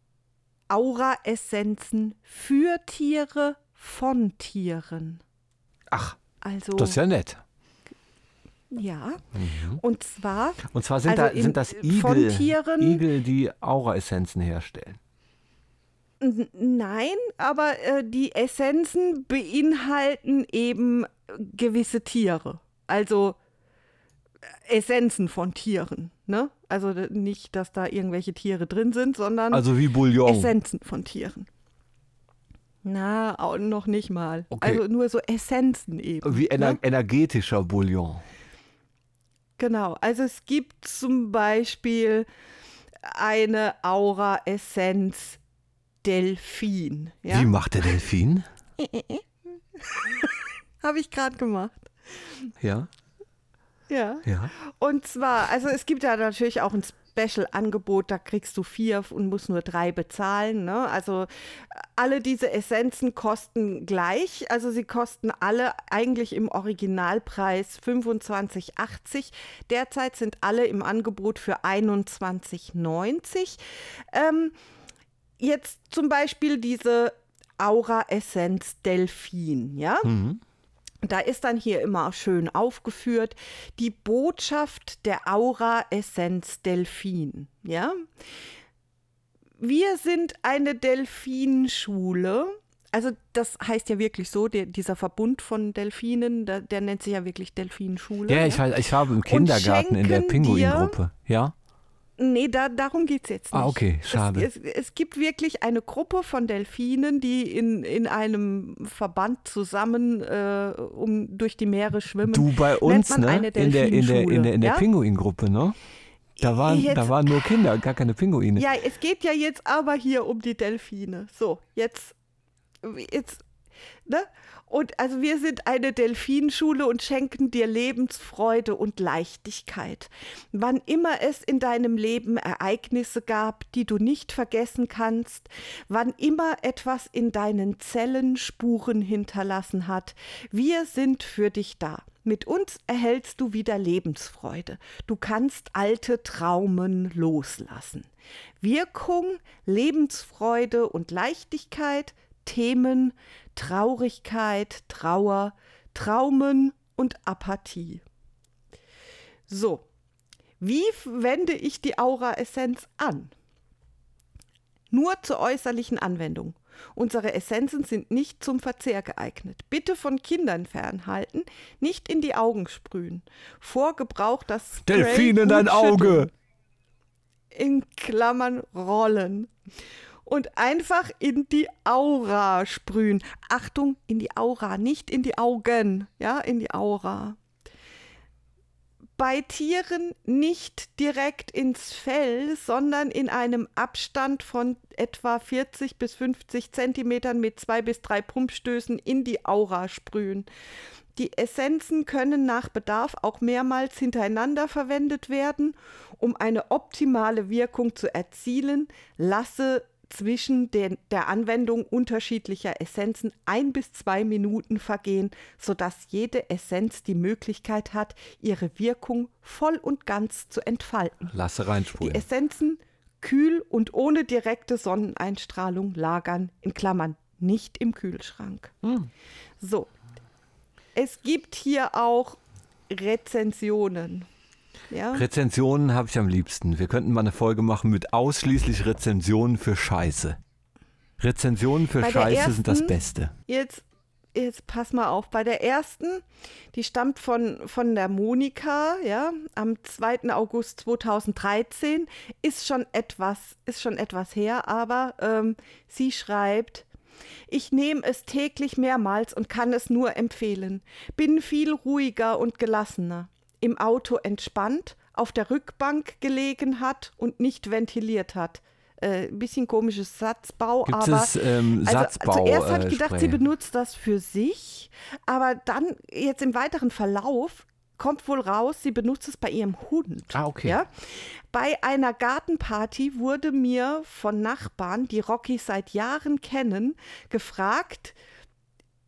Aura-Essenzen für Tiere von Tieren. Ach, Also das ist ja nett. ja. Und zwar Und zwar sind, Also da, in- sind das Igel, Tieren- Igel, die Aura-Essenzen herstellen. Nein, aber äh, die Essenzen beinhalten eben gewisse Tiere. Also äh, Essenzen von Tieren. Ne? Also nicht, dass da irgendwelche Tiere drin sind, sondern Also wie Bouillon. Essenzen von Tieren. Na, auch noch nicht mal. Okay. Also nur so Essenzen eben. Wie ener ne? energetischer Bouillon. Genau. Also es gibt zum Beispiel eine Aura-Essenz Delfin. Ja? Wie macht der Delfin? [laughs] Habe ich gerade gemacht. Ja, Ja. ja. Und zwar, also es gibt ja natürlich auch ein Special-Angebot, da kriegst du vier und musst nur drei bezahlen. Ne? Also äh, alle diese Essenzen kosten gleich. Also sie kosten alle eigentlich im Originalpreis 25,80. Derzeit sind alle im Angebot für 21,90. Ähm, jetzt zum Beispiel diese Aura-Essenz Delfin, ja? Da ist dann hier immer schön aufgeführt die Botschaft der Aura-Essenz Delfin. Ja? Wir sind eine Delfinschule. Also das heißt ja wirklich so, der, dieser Verbund von Delfinen, der, der nennt sich ja wirklich Delfinschule. Ja, ich, war- ich war im Kindergarten in der Pinguingruppe. Ja? Nee, da, darum geht es jetzt nicht. Ah, okay, schade. Es, es, es gibt wirklich eine Gruppe von Delfinen, die in, in einem Verband zusammen äh, um, durch die Meere schwimmen. Du bei uns, ne? in der, in der, in der, in der ja? Pinguingruppe, ne? Da waren, da Jetzt- waren nur Kinder, gar keine Pinguine. Ja, es geht ja jetzt aber hier um die Delfine. So, jetzt, jetzt, ne? Und also wir sind eine Delfinschule und schenken dir Lebensfreude und Leichtigkeit. Wann immer es in deinem Leben Ereignisse gab, die du nicht vergessen kannst, wann immer etwas in deinen Zellen Spuren hinterlassen hat, wir sind für dich da. Mit uns erhältst du wieder Lebensfreude. Du kannst alte Traumen loslassen. Wirkung, Lebensfreude und Leichtigkeit, Themen, Traurigkeit, Trauer, Traumen und Apathie. So, wie wende ich die Aura-Essenz an? Nur zur äußerlichen Anwendung. Unsere Essenzen sind nicht zum Verzehr geeignet. Bitte von Kindern fernhalten, nicht in die Augen sprühen. Vor Gebrauch das Spray Delfin in dein Auge! schütteln. In Klammern rollen. Und einfach in die Aura sprühen. Achtung, in die Aura, nicht in die Augen. Ja, in die Aura bei Tieren nicht direkt ins Fell, sondern in einem Abstand von etwa 40 bis 50 Zentimetern mit zwei bis drei Pumpstößen in die Aura sprühen. Die Essenzen können nach Bedarf auch mehrmals hintereinander verwendet werden. Um eine optimale Wirkung zu erzielen, lasse zwischen den, der Anwendung unterschiedlicher Essenzen ein bis zwei Minuten vergehen, sodass jede Essenz die Möglichkeit hat, ihre Wirkung voll und ganz zu entfalten. Lasse Die reinsprühen. Essenzen kühl und ohne direkte Sonneneinstrahlung lagern, in Klammern, nicht im Kühlschrank. So, es gibt hier auch Rezensionen. Ja? Rezensionen habe ich am liebsten. Wir könnten mal eine Folge machen mit ausschließlich Rezensionen für Scheiße. Rezensionen für Scheiße sind das ersten- Beste. Jetzt, jetzt pass mal auf. Bei der ersten, die stammt von, von der Monika, ja, am 2. August 2013, ist schon etwas, ist schon etwas her, aber ähm, sie schreibt, Ich nehme es täglich mehrmals und kann es nur empfehlen. Bin viel ruhiger und gelassener. Im Auto entspannt, auf der Rückbank gelegen hat und nicht ventiliert hat. Äh, ein bisschen komisches Satzbau, Gibt aber es ähm, also Satzbau? zuerst habe ich äh, gedacht, Spray? sie benutzt das für sich, aber dann jetzt im weiteren Verlauf kommt wohl raus, sie benutzt es bei ihrem Hund. Ah, okay. Ja? Bei einer Gartenparty wurde mir von Nachbarn, die Rocky seit Jahren kennen, gefragt,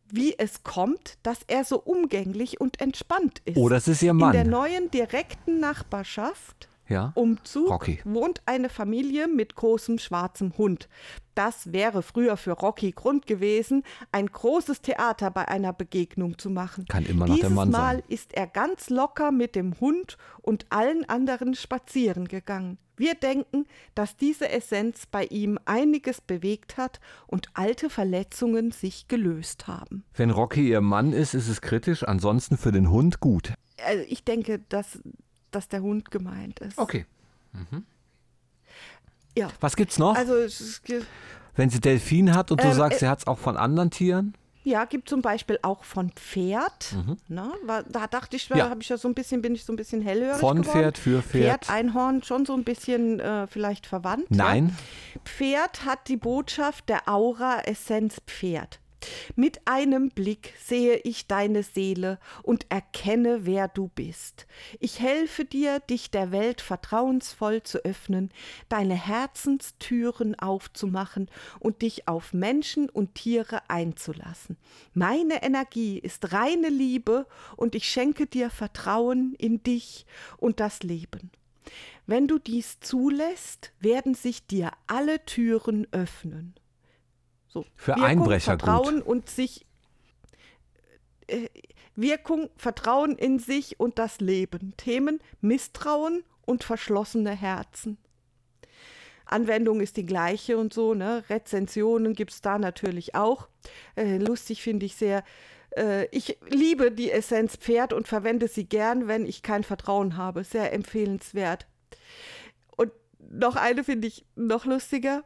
wie es kommt, dass er so umgänglich und entspannt ist. Oh, das ist ihr In der Mann. neuen direkten Nachbarschaft Ja. Umzug Rocky. wohnt eine Familie mit großem schwarzem Hund. Das wäre früher für Rocky Grund gewesen, ein großes Theater bei einer Begegnung zu machen. Kann immer noch Dieses der Mann Mal sein. ist er ganz locker mit dem Hund und allen anderen spazieren gegangen. Wir denken, dass diese Essenz bei ihm einiges bewegt hat und alte Verletzungen sich gelöst haben. Wenn Rocky ihr Mann ist, ist es kritisch. Ansonsten für den Hund gut. Also ich denke, dass, dass der Hund gemeint ist. Okay. Ja. Was gibt's noch? Also ge- Wenn sie Delfin hat und du Ähm, sagst, äh, sie hat es auch von anderen Tieren? Ja, gibt zum Beispiel auch von Pferd. Ne? War, da dachte ich, da Mhm. Ja. habe ich ja so ein bisschen, bin ich so ein bisschen hellhörig Von geworden. Pferd, für Pferd. Pferd, Einhorn, schon so ein bisschen äh, vielleicht verwandt. Nein. Ja? Pferd hat die Botschaft der Aura Essenz Pferd. Mit einem Blick sehe ich deine Seele und erkenne, wer du bist. Ich helfe dir, dich der Welt vertrauensvoll zu öffnen, deine Herzenstüren aufzumachen und dich auf Menschen und Tiere einzulassen. Meine Energie ist reine Liebe und ich schenke dir Vertrauen in dich und das Leben. Wenn du dies zulässt, werden sich dir alle Türen öffnen. So. Für Wirkung, Einbrecher gut. Vertrauen und sich äh, Wirkung, Vertrauen in sich und das Leben. Themen Misstrauen und verschlossene Herzen. Anwendung ist die gleiche und so, ne? Rezensionen gibt es da natürlich auch. Äh, lustig finde ich sehr. Äh, ich liebe die Essenz Pferd und verwende sie gern, wenn ich kein Vertrauen habe. Sehr empfehlenswert. Und noch eine finde ich noch lustiger.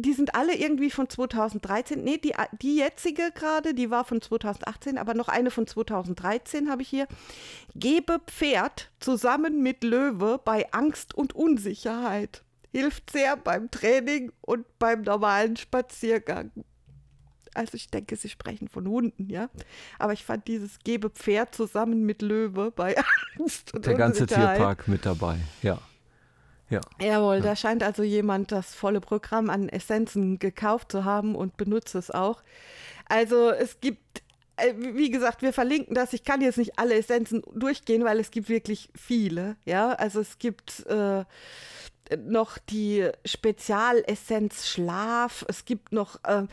Die sind alle irgendwie von 2013. Nee, die, die jetzige gerade, die war von 2018, aber noch eine von 2013 habe ich hier. Gebe Pferd zusammen mit Löwe bei Angst und Unsicherheit. Hilft sehr beim Training und beim normalen Spaziergang. Also ich denke, Sie sprechen von Hunden, ja. Aber ich fand dieses Gebe Pferd zusammen mit Löwe bei [laughs] Angst und Der ganze. Tierpark mit dabei. Ja. Ja. Jawohl, da scheint also jemand das volle Programm an Essenzen gekauft zu haben und benutzt es auch. Also es gibt, äh, wie gesagt, wir verlinken das. Ich kann jetzt nicht alle Essenzen durchgehen, weil es gibt wirklich viele. Ja, also es gibt äh, noch die Spezialessenz Schlaf, es gibt noch äh,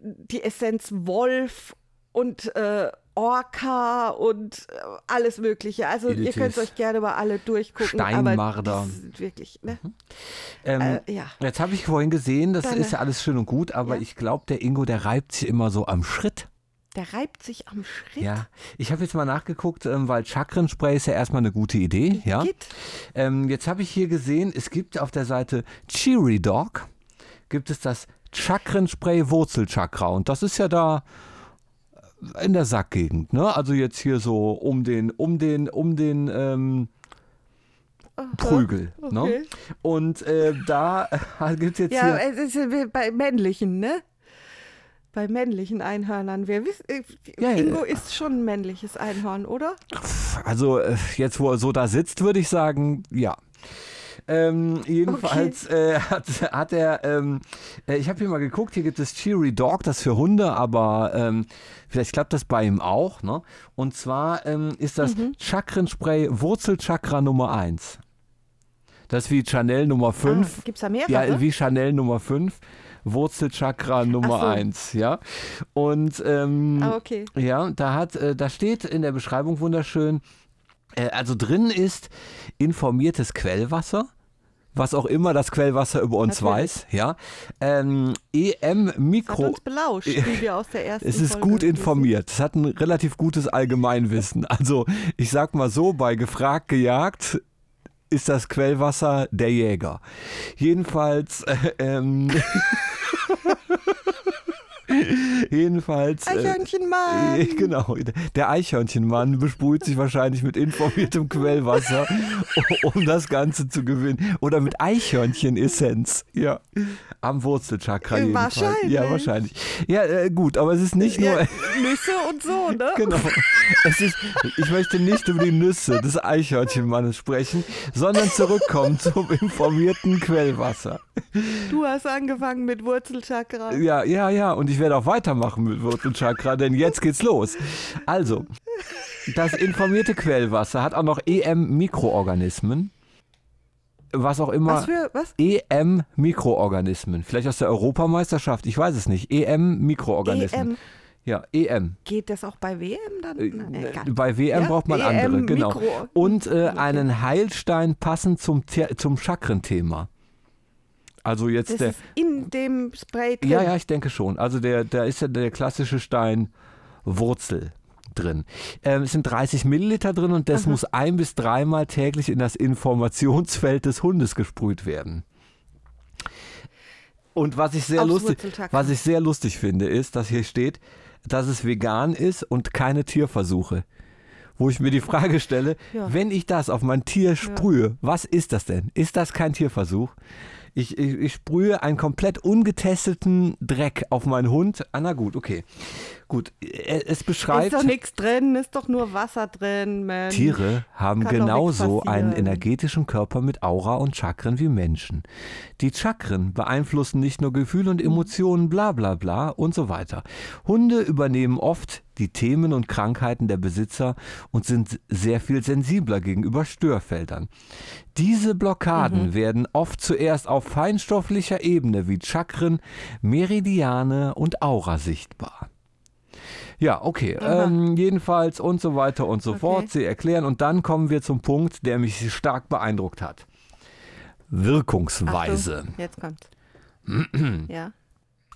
die Essenz Wolf und äh, Orca und äh, alles Mögliche. Also ihr Iltis. könnt euch gerne mal alle durchgucken. Steinmarder. Wirklich, ne? Ähm, Äh, ja. Jetzt habe ich vorhin gesehen, das Deine- ist ja alles schön und gut, aber Ja. ich glaube, der Ingo, der reibt sich immer so am Schritt. Der reibt sich am Schritt. Ja, ich habe jetzt mal nachgeguckt, ähm, weil Chakrenspray ist ja erstmal eine gute Idee. Ja. Ähm, jetzt habe ich hier gesehen, es gibt auf der Seite Cheery Dog, gibt es das Chakrenspray Wurzelchakra und das ist ja da in der Sackgegend, ne? Also jetzt hier so um den, um den, um den ähm, Prügel. Ne? okay. Und äh, da [laughs] gibt es jetzt Ja, hier. es ist äh, bei männlichen, ne? Bei männlichen Einhörnern. Wir wissen, äh, Ja, ja, Ingo ist schon ein männliches Einhorn, oder? Also äh, jetzt, wo er so da sitzt, würde ich sagen, ja. Ähm, jedenfalls äh, hat, hat er, ähm, äh, ich habe hier mal geguckt, hier gibt es Cheery Dog, das für Hunde, aber ähm, vielleicht klappt das bei ihm auch. Ne? Und zwar ähm, ist das Mhm. Chakrenspray Wurzelchakra Nummer 1. Das ist wie Chanel Nummer 5. Ah, gibt's da mehrere? Ja, wie Chanel Nummer 5. Wurzelchakra Nummer so. 1, ja. Und ähm, Ah, okay. ja, da hat, äh, da steht in der Beschreibung wunderschön, also drin ist informiertes Quellwasser, was auch immer das Quellwasser über uns Natürlich. weiß, ja. Ähm, EM Hat Mikro. uns belauscht, wie wir aus der ersten Es ist Folge gut informiert. Es hat ein relativ gutes Allgemeinwissen. Also, ich sag mal so, bei gefragt, gejagt ist das Quellwasser der Jäger. Jedenfalls, äh, ähm, [laughs] [laughs] [laughs] Jedenfalls. äh, Eichhörnchenmann. äh, [laughs] Genau, der Eichhörnchenmann besprüht sich wahrscheinlich mit informiertem Quellwasser, [laughs] um das Ganze zu gewinnen. Oder mit Eichhörnchenessenz, ja. Am Wurzelchakra Äh, jedenfalls. wahrscheinlich. Ja, wahrscheinlich. Ja, äh, gut, aber es ist nicht nur... Ja, Nüsse und so, ne? Genau. Es ist, ich möchte nicht über die Nüsse des Eichhörnchenmannes sprechen, sondern zurückkommen zum informierten Quellwasser. Du hast angefangen mit Wurzelchakra. Ja, ja, ja. Und ich werde auch weitermachen mit Wurzelchakra, denn jetzt geht's los. Also, das informierte Quellwasser hat auch noch EM-Mikroorganismen. Was auch immer. Was für, was? EM-Mikroorganismen. Vielleicht aus der Europameisterschaft, ich weiß es nicht. EM-Mikroorganismen. EM. Ja, EM. Geht das auch bei WM dann? Äh, egal. Bei WM Ja, braucht man EM, andere, genau. Mikro- Und äh, einen Heilstein passend zum, zum Chakrenthema. Also jetzt Das der. ist in dem Spray drin. Ja, ja, ich denke schon. Also der, da ist ja der klassische Stein Wurzel drin. Ähm, es sind 30 Milliliter drin und das muss ein bis dreimal täglich in das Informationsfeld des Hundes gesprüht werden. Und was ich sehr Aufs lustig, was ich sehr lustig finde, ist, dass hier steht, dass es vegan ist und keine Tierversuche. Wo ich mir die Frage stelle, Ja. wenn ich das auf mein Tier sprühe, was ist das denn? Ist das kein Tierversuch? Ich, ich, ich sprühe einen komplett ungetesteten Dreck auf meinen Hund. Ah, na gut, okay. Gut, es beschreibt. Ist doch nichts drin, ist doch nur Wasser drin, Mensch. Tiere haben Kann genauso einen energetischen Körper mit Aura und Chakren wie Menschen. Die Chakren beeinflussen nicht nur Gefühle und Emotionen, bla bla bla und so weiter. Hunde übernehmen oft die Themen und Krankheiten der Besitzer und sind sehr viel sensibler gegenüber Störfeldern. Diese Blockaden Mhm. werden oft zuerst auf feinstofflicher Ebene wie Chakren, Meridiane und Aura sichtbar. Ja, okay. Ähm, jedenfalls und so weiter und so Okay. fort. Sie erklären und dann kommen wir zum Punkt, der mich stark beeindruckt hat. Wirkungsweise. Achtung, jetzt kommt's. [clears throat] ja.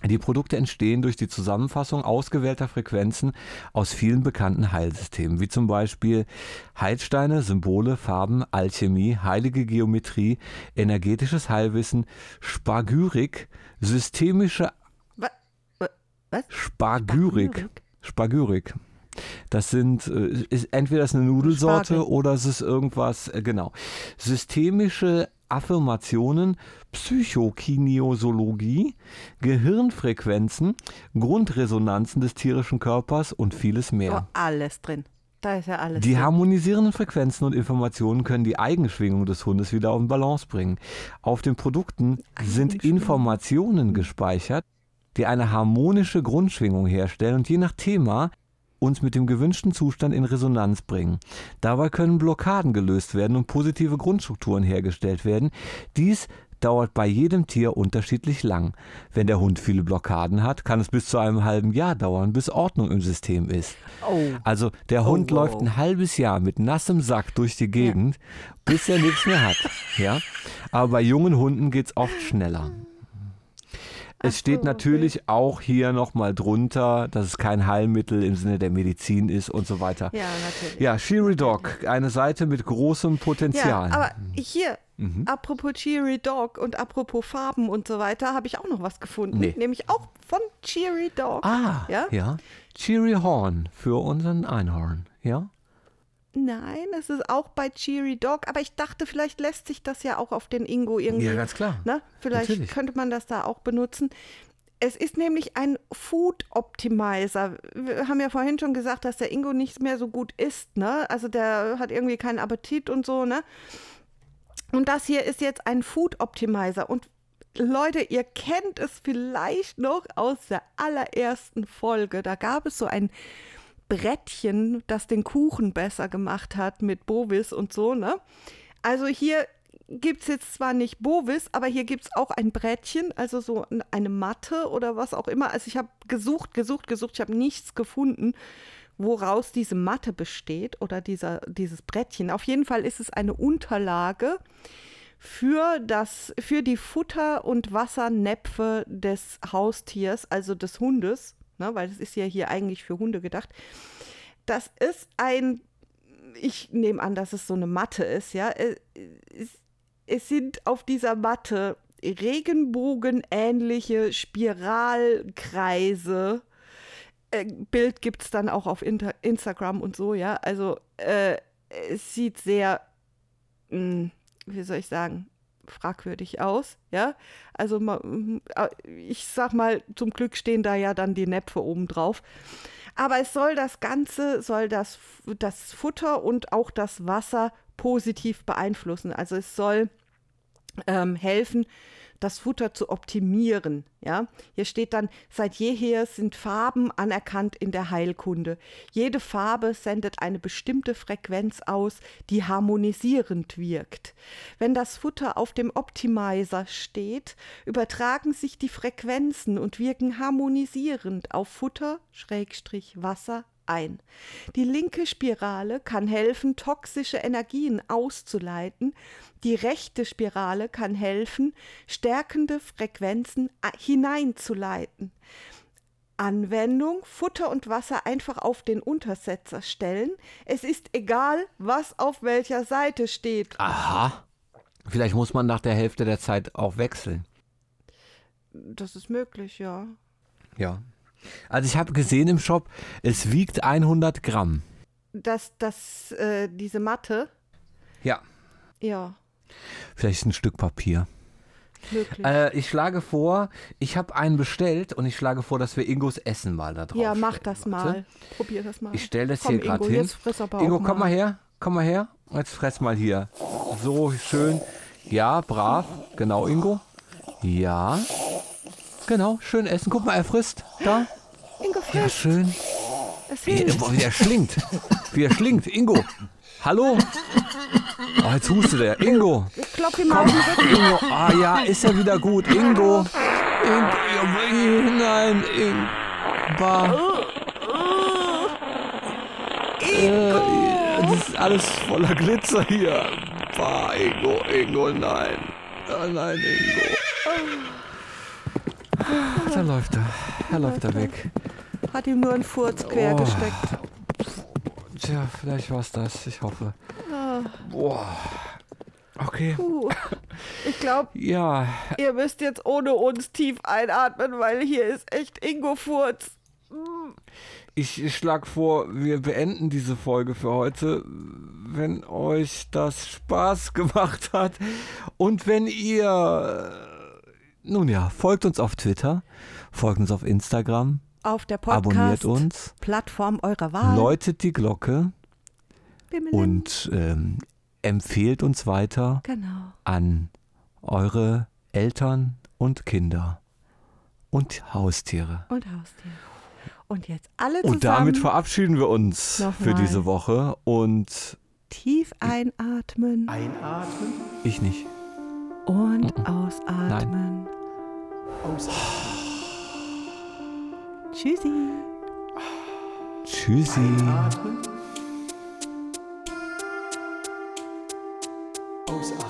Die Produkte entstehen durch die Zusammenfassung ausgewählter Frequenzen aus vielen bekannten Heilsystemen, wie zum Beispiel Heilsteine, Symbole, Farben, Alchemie, heilige Geometrie, energetisches Heilwissen, Spagyrik, systemische Wa- wa- Was? Spagyrik. Spagyrik. Das sind, äh, ist entweder ist eine Nudelsorte Spargel. oder es ist irgendwas, äh, genau. Systemische Affirmationen, Psychokinesiologie, Gehirnfrequenzen, Grundresonanzen des tierischen Körpers und vieles Oh, mehr. alles drin. Da ist ja alles Die drin. harmonisierenden Frequenzen und Informationen können die Eigenschwingung des Hundes wieder auf Balance bringen. Auf den Produkten sind. Informationen gespeichert, die eine harmonische Grundschwingung herstellen und je nach Thema uns mit dem gewünschten Zustand in Resonanz bringen. Dabei können Blockaden gelöst werden und positive Grundstrukturen hergestellt werden. Dies dauert bei jedem Tier unterschiedlich lang. Wenn der Hund viele Blockaden hat, kann es bis zu einem halben Jahr dauern, bis Ordnung im System ist. Oh. Also der Hund wow. läuft ein halbes Jahr mit nassem Sack durch die Gegend, bis er nichts mehr hat. Ja? Aber bei jungen Hunden geht es oft schneller. Es Ach steht so, okay. natürlich auch hier nochmal drunter, dass es kein Heilmittel im Sinne der Medizin ist und so weiter. Ja, natürlich. Ja, Shiri Dog, eine Seite mit großem Potenzial. Ja, aber hier, Mhm. apropos Cheery Dog und apropos Farben und so weiter, habe ich auch noch was gefunden. Nee. Nämlich auch von Cheery Dog. ah, Ja? ja. Cheery Horn für unseren Einhorn, ja? Nein, es ist auch bei Cheery Dog, aber ich dachte, vielleicht lässt sich das ja auch auf den Ingo irgendwie. Ja, ganz klar. Ne? Vielleicht Natürlich. könnte man das da auch benutzen. Es ist nämlich ein Food Optimizer. Wir haben ja vorhin schon gesagt, dass der Ingo nicht mehr so gut isst, ne? Also der hat irgendwie keinen Appetit und so, ne? Und das hier ist jetzt ein Food Optimizer. Und Leute, ihr kennt es vielleicht noch aus der allerersten Folge. Da gab es so ein Brettchen, das den Kuchen besser gemacht hat mit Bovis und so, ne? Also hier gibt es jetzt zwar nicht Bovis, aber hier gibt es auch ein Brettchen, also so eine Matte oder was auch immer. Also ich habe gesucht, gesucht, gesucht, ich habe nichts gefunden, woraus diese Matte besteht oder dieser, dieses Brettchen. Auf jeden Fall ist es eine Unterlage für, das, für die Futter- und Wassernäpfe des Haustiers, also des Hundes, ne, weil das ist ja hier eigentlich für Hunde gedacht. Das ist ein, ich nehme an, dass es so eine Matte ist, ja. Äh, Es, es sind auf dieser Matte regenbogenähnliche Spiralkreise. Äh, Bild gibt es dann auch auf Inter Instagram und so, ja. Also äh, es sieht sehr, mh, wie soll ich sagen, fragwürdig aus, ja. Also ma- m- äh, ich sag mal, zum Glück stehen da ja dann die Näpfe oben drauf. Aber es soll das Ganze, soll das, das Futter und auch das Wasser positiv beeinflussen. Also es soll ähm, helfen, das Futter zu optimieren. Ja? Hier steht dann, seit jeher sind Farben anerkannt in der Heilkunde. Jede Farbe sendet eine bestimmte Frequenz aus, die harmonisierend wirkt. Wenn das Futter auf dem Optimizer steht, übertragen sich die Frequenzen und wirken harmonisierend auf Futter, Schrägstrich Wasser, ein. Die linke Spirale kann helfen, toxische Energien auszuleiten. Die rechte Spirale kann helfen, stärkende Frequenzen a- hineinzuleiten. Anwendung, Futter und Wasser einfach auf den Untersetzer stellen. Es ist egal, was auf welcher Seite steht. Aha. Vielleicht muss man nach der Hälfte der Zeit auch wechseln. Das ist möglich, ja. Ja. Also ich habe gesehen im Shop, es wiegt 100 Gramm. Das, das, äh, diese Matte, Ja. ja, Vielleicht ein Stück Papier. Äh, ich schlage vor, ich habe einen bestellt und ich schlage vor, dass wir Ingos Essen mal da drauf ja, mach das Warte. mal. Probier das mal. Ich stelle das Komm, hier gerade hin. Jetzt friss aber Ingo, komm mal her. Komm mal her. Jetzt fress mal hier. So schön. Ja, brav. Genau, Ingo. Ja. Genau, schön essen. Guck mal, er frisst. Da. Ingo, Ja, friss. schön. Wie, wie er schlingt. Wie er schlingt. Ingo. Hallo? Oh, jetzt hustet er. Ingo. Klopf ihm mal auf den Rücken. Ingo. Ah ja, ist er wieder gut. Ingo. Ingo. Ja, Nein, Ingo. Äh, das ist alles voller Glitzer hier. Bah, Ingo, Ingo, nein. Ah, nein, Ingo. Da läuft er. Da läuft er weg. Hat ihm nur einen Furz quer Oh. gesteckt. Tja, vielleicht war's das. Ich hoffe. Ah. Boah. Okay. Puh. Ich glaube, Ja, ihr müsst jetzt ohne uns tief einatmen, weil hier ist echt Ingo-Furz. ich, ich schlage vor, wir beenden diese Folge für heute. Wenn euch das Spaß [laughs] gemacht hat und wenn ihr. Nun ja, folgt uns auf Twitter, folgt uns auf Instagram, Auf der abonniert uns, Podcast-Plattform eurer Wahl. läutet die Glocke Bimmelim. und ähm, empfehlt uns weiter Genau. an eure Eltern und Kinder und Haustiere. Und Haustier. Und jetzt alle zusammen Und damit verabschieden wir uns für Nochmal. diese Woche und tief einatmen Einatmen, ich nicht. und ausatmen. Tschüssi. Tschüssi. atmen. Ausatmen.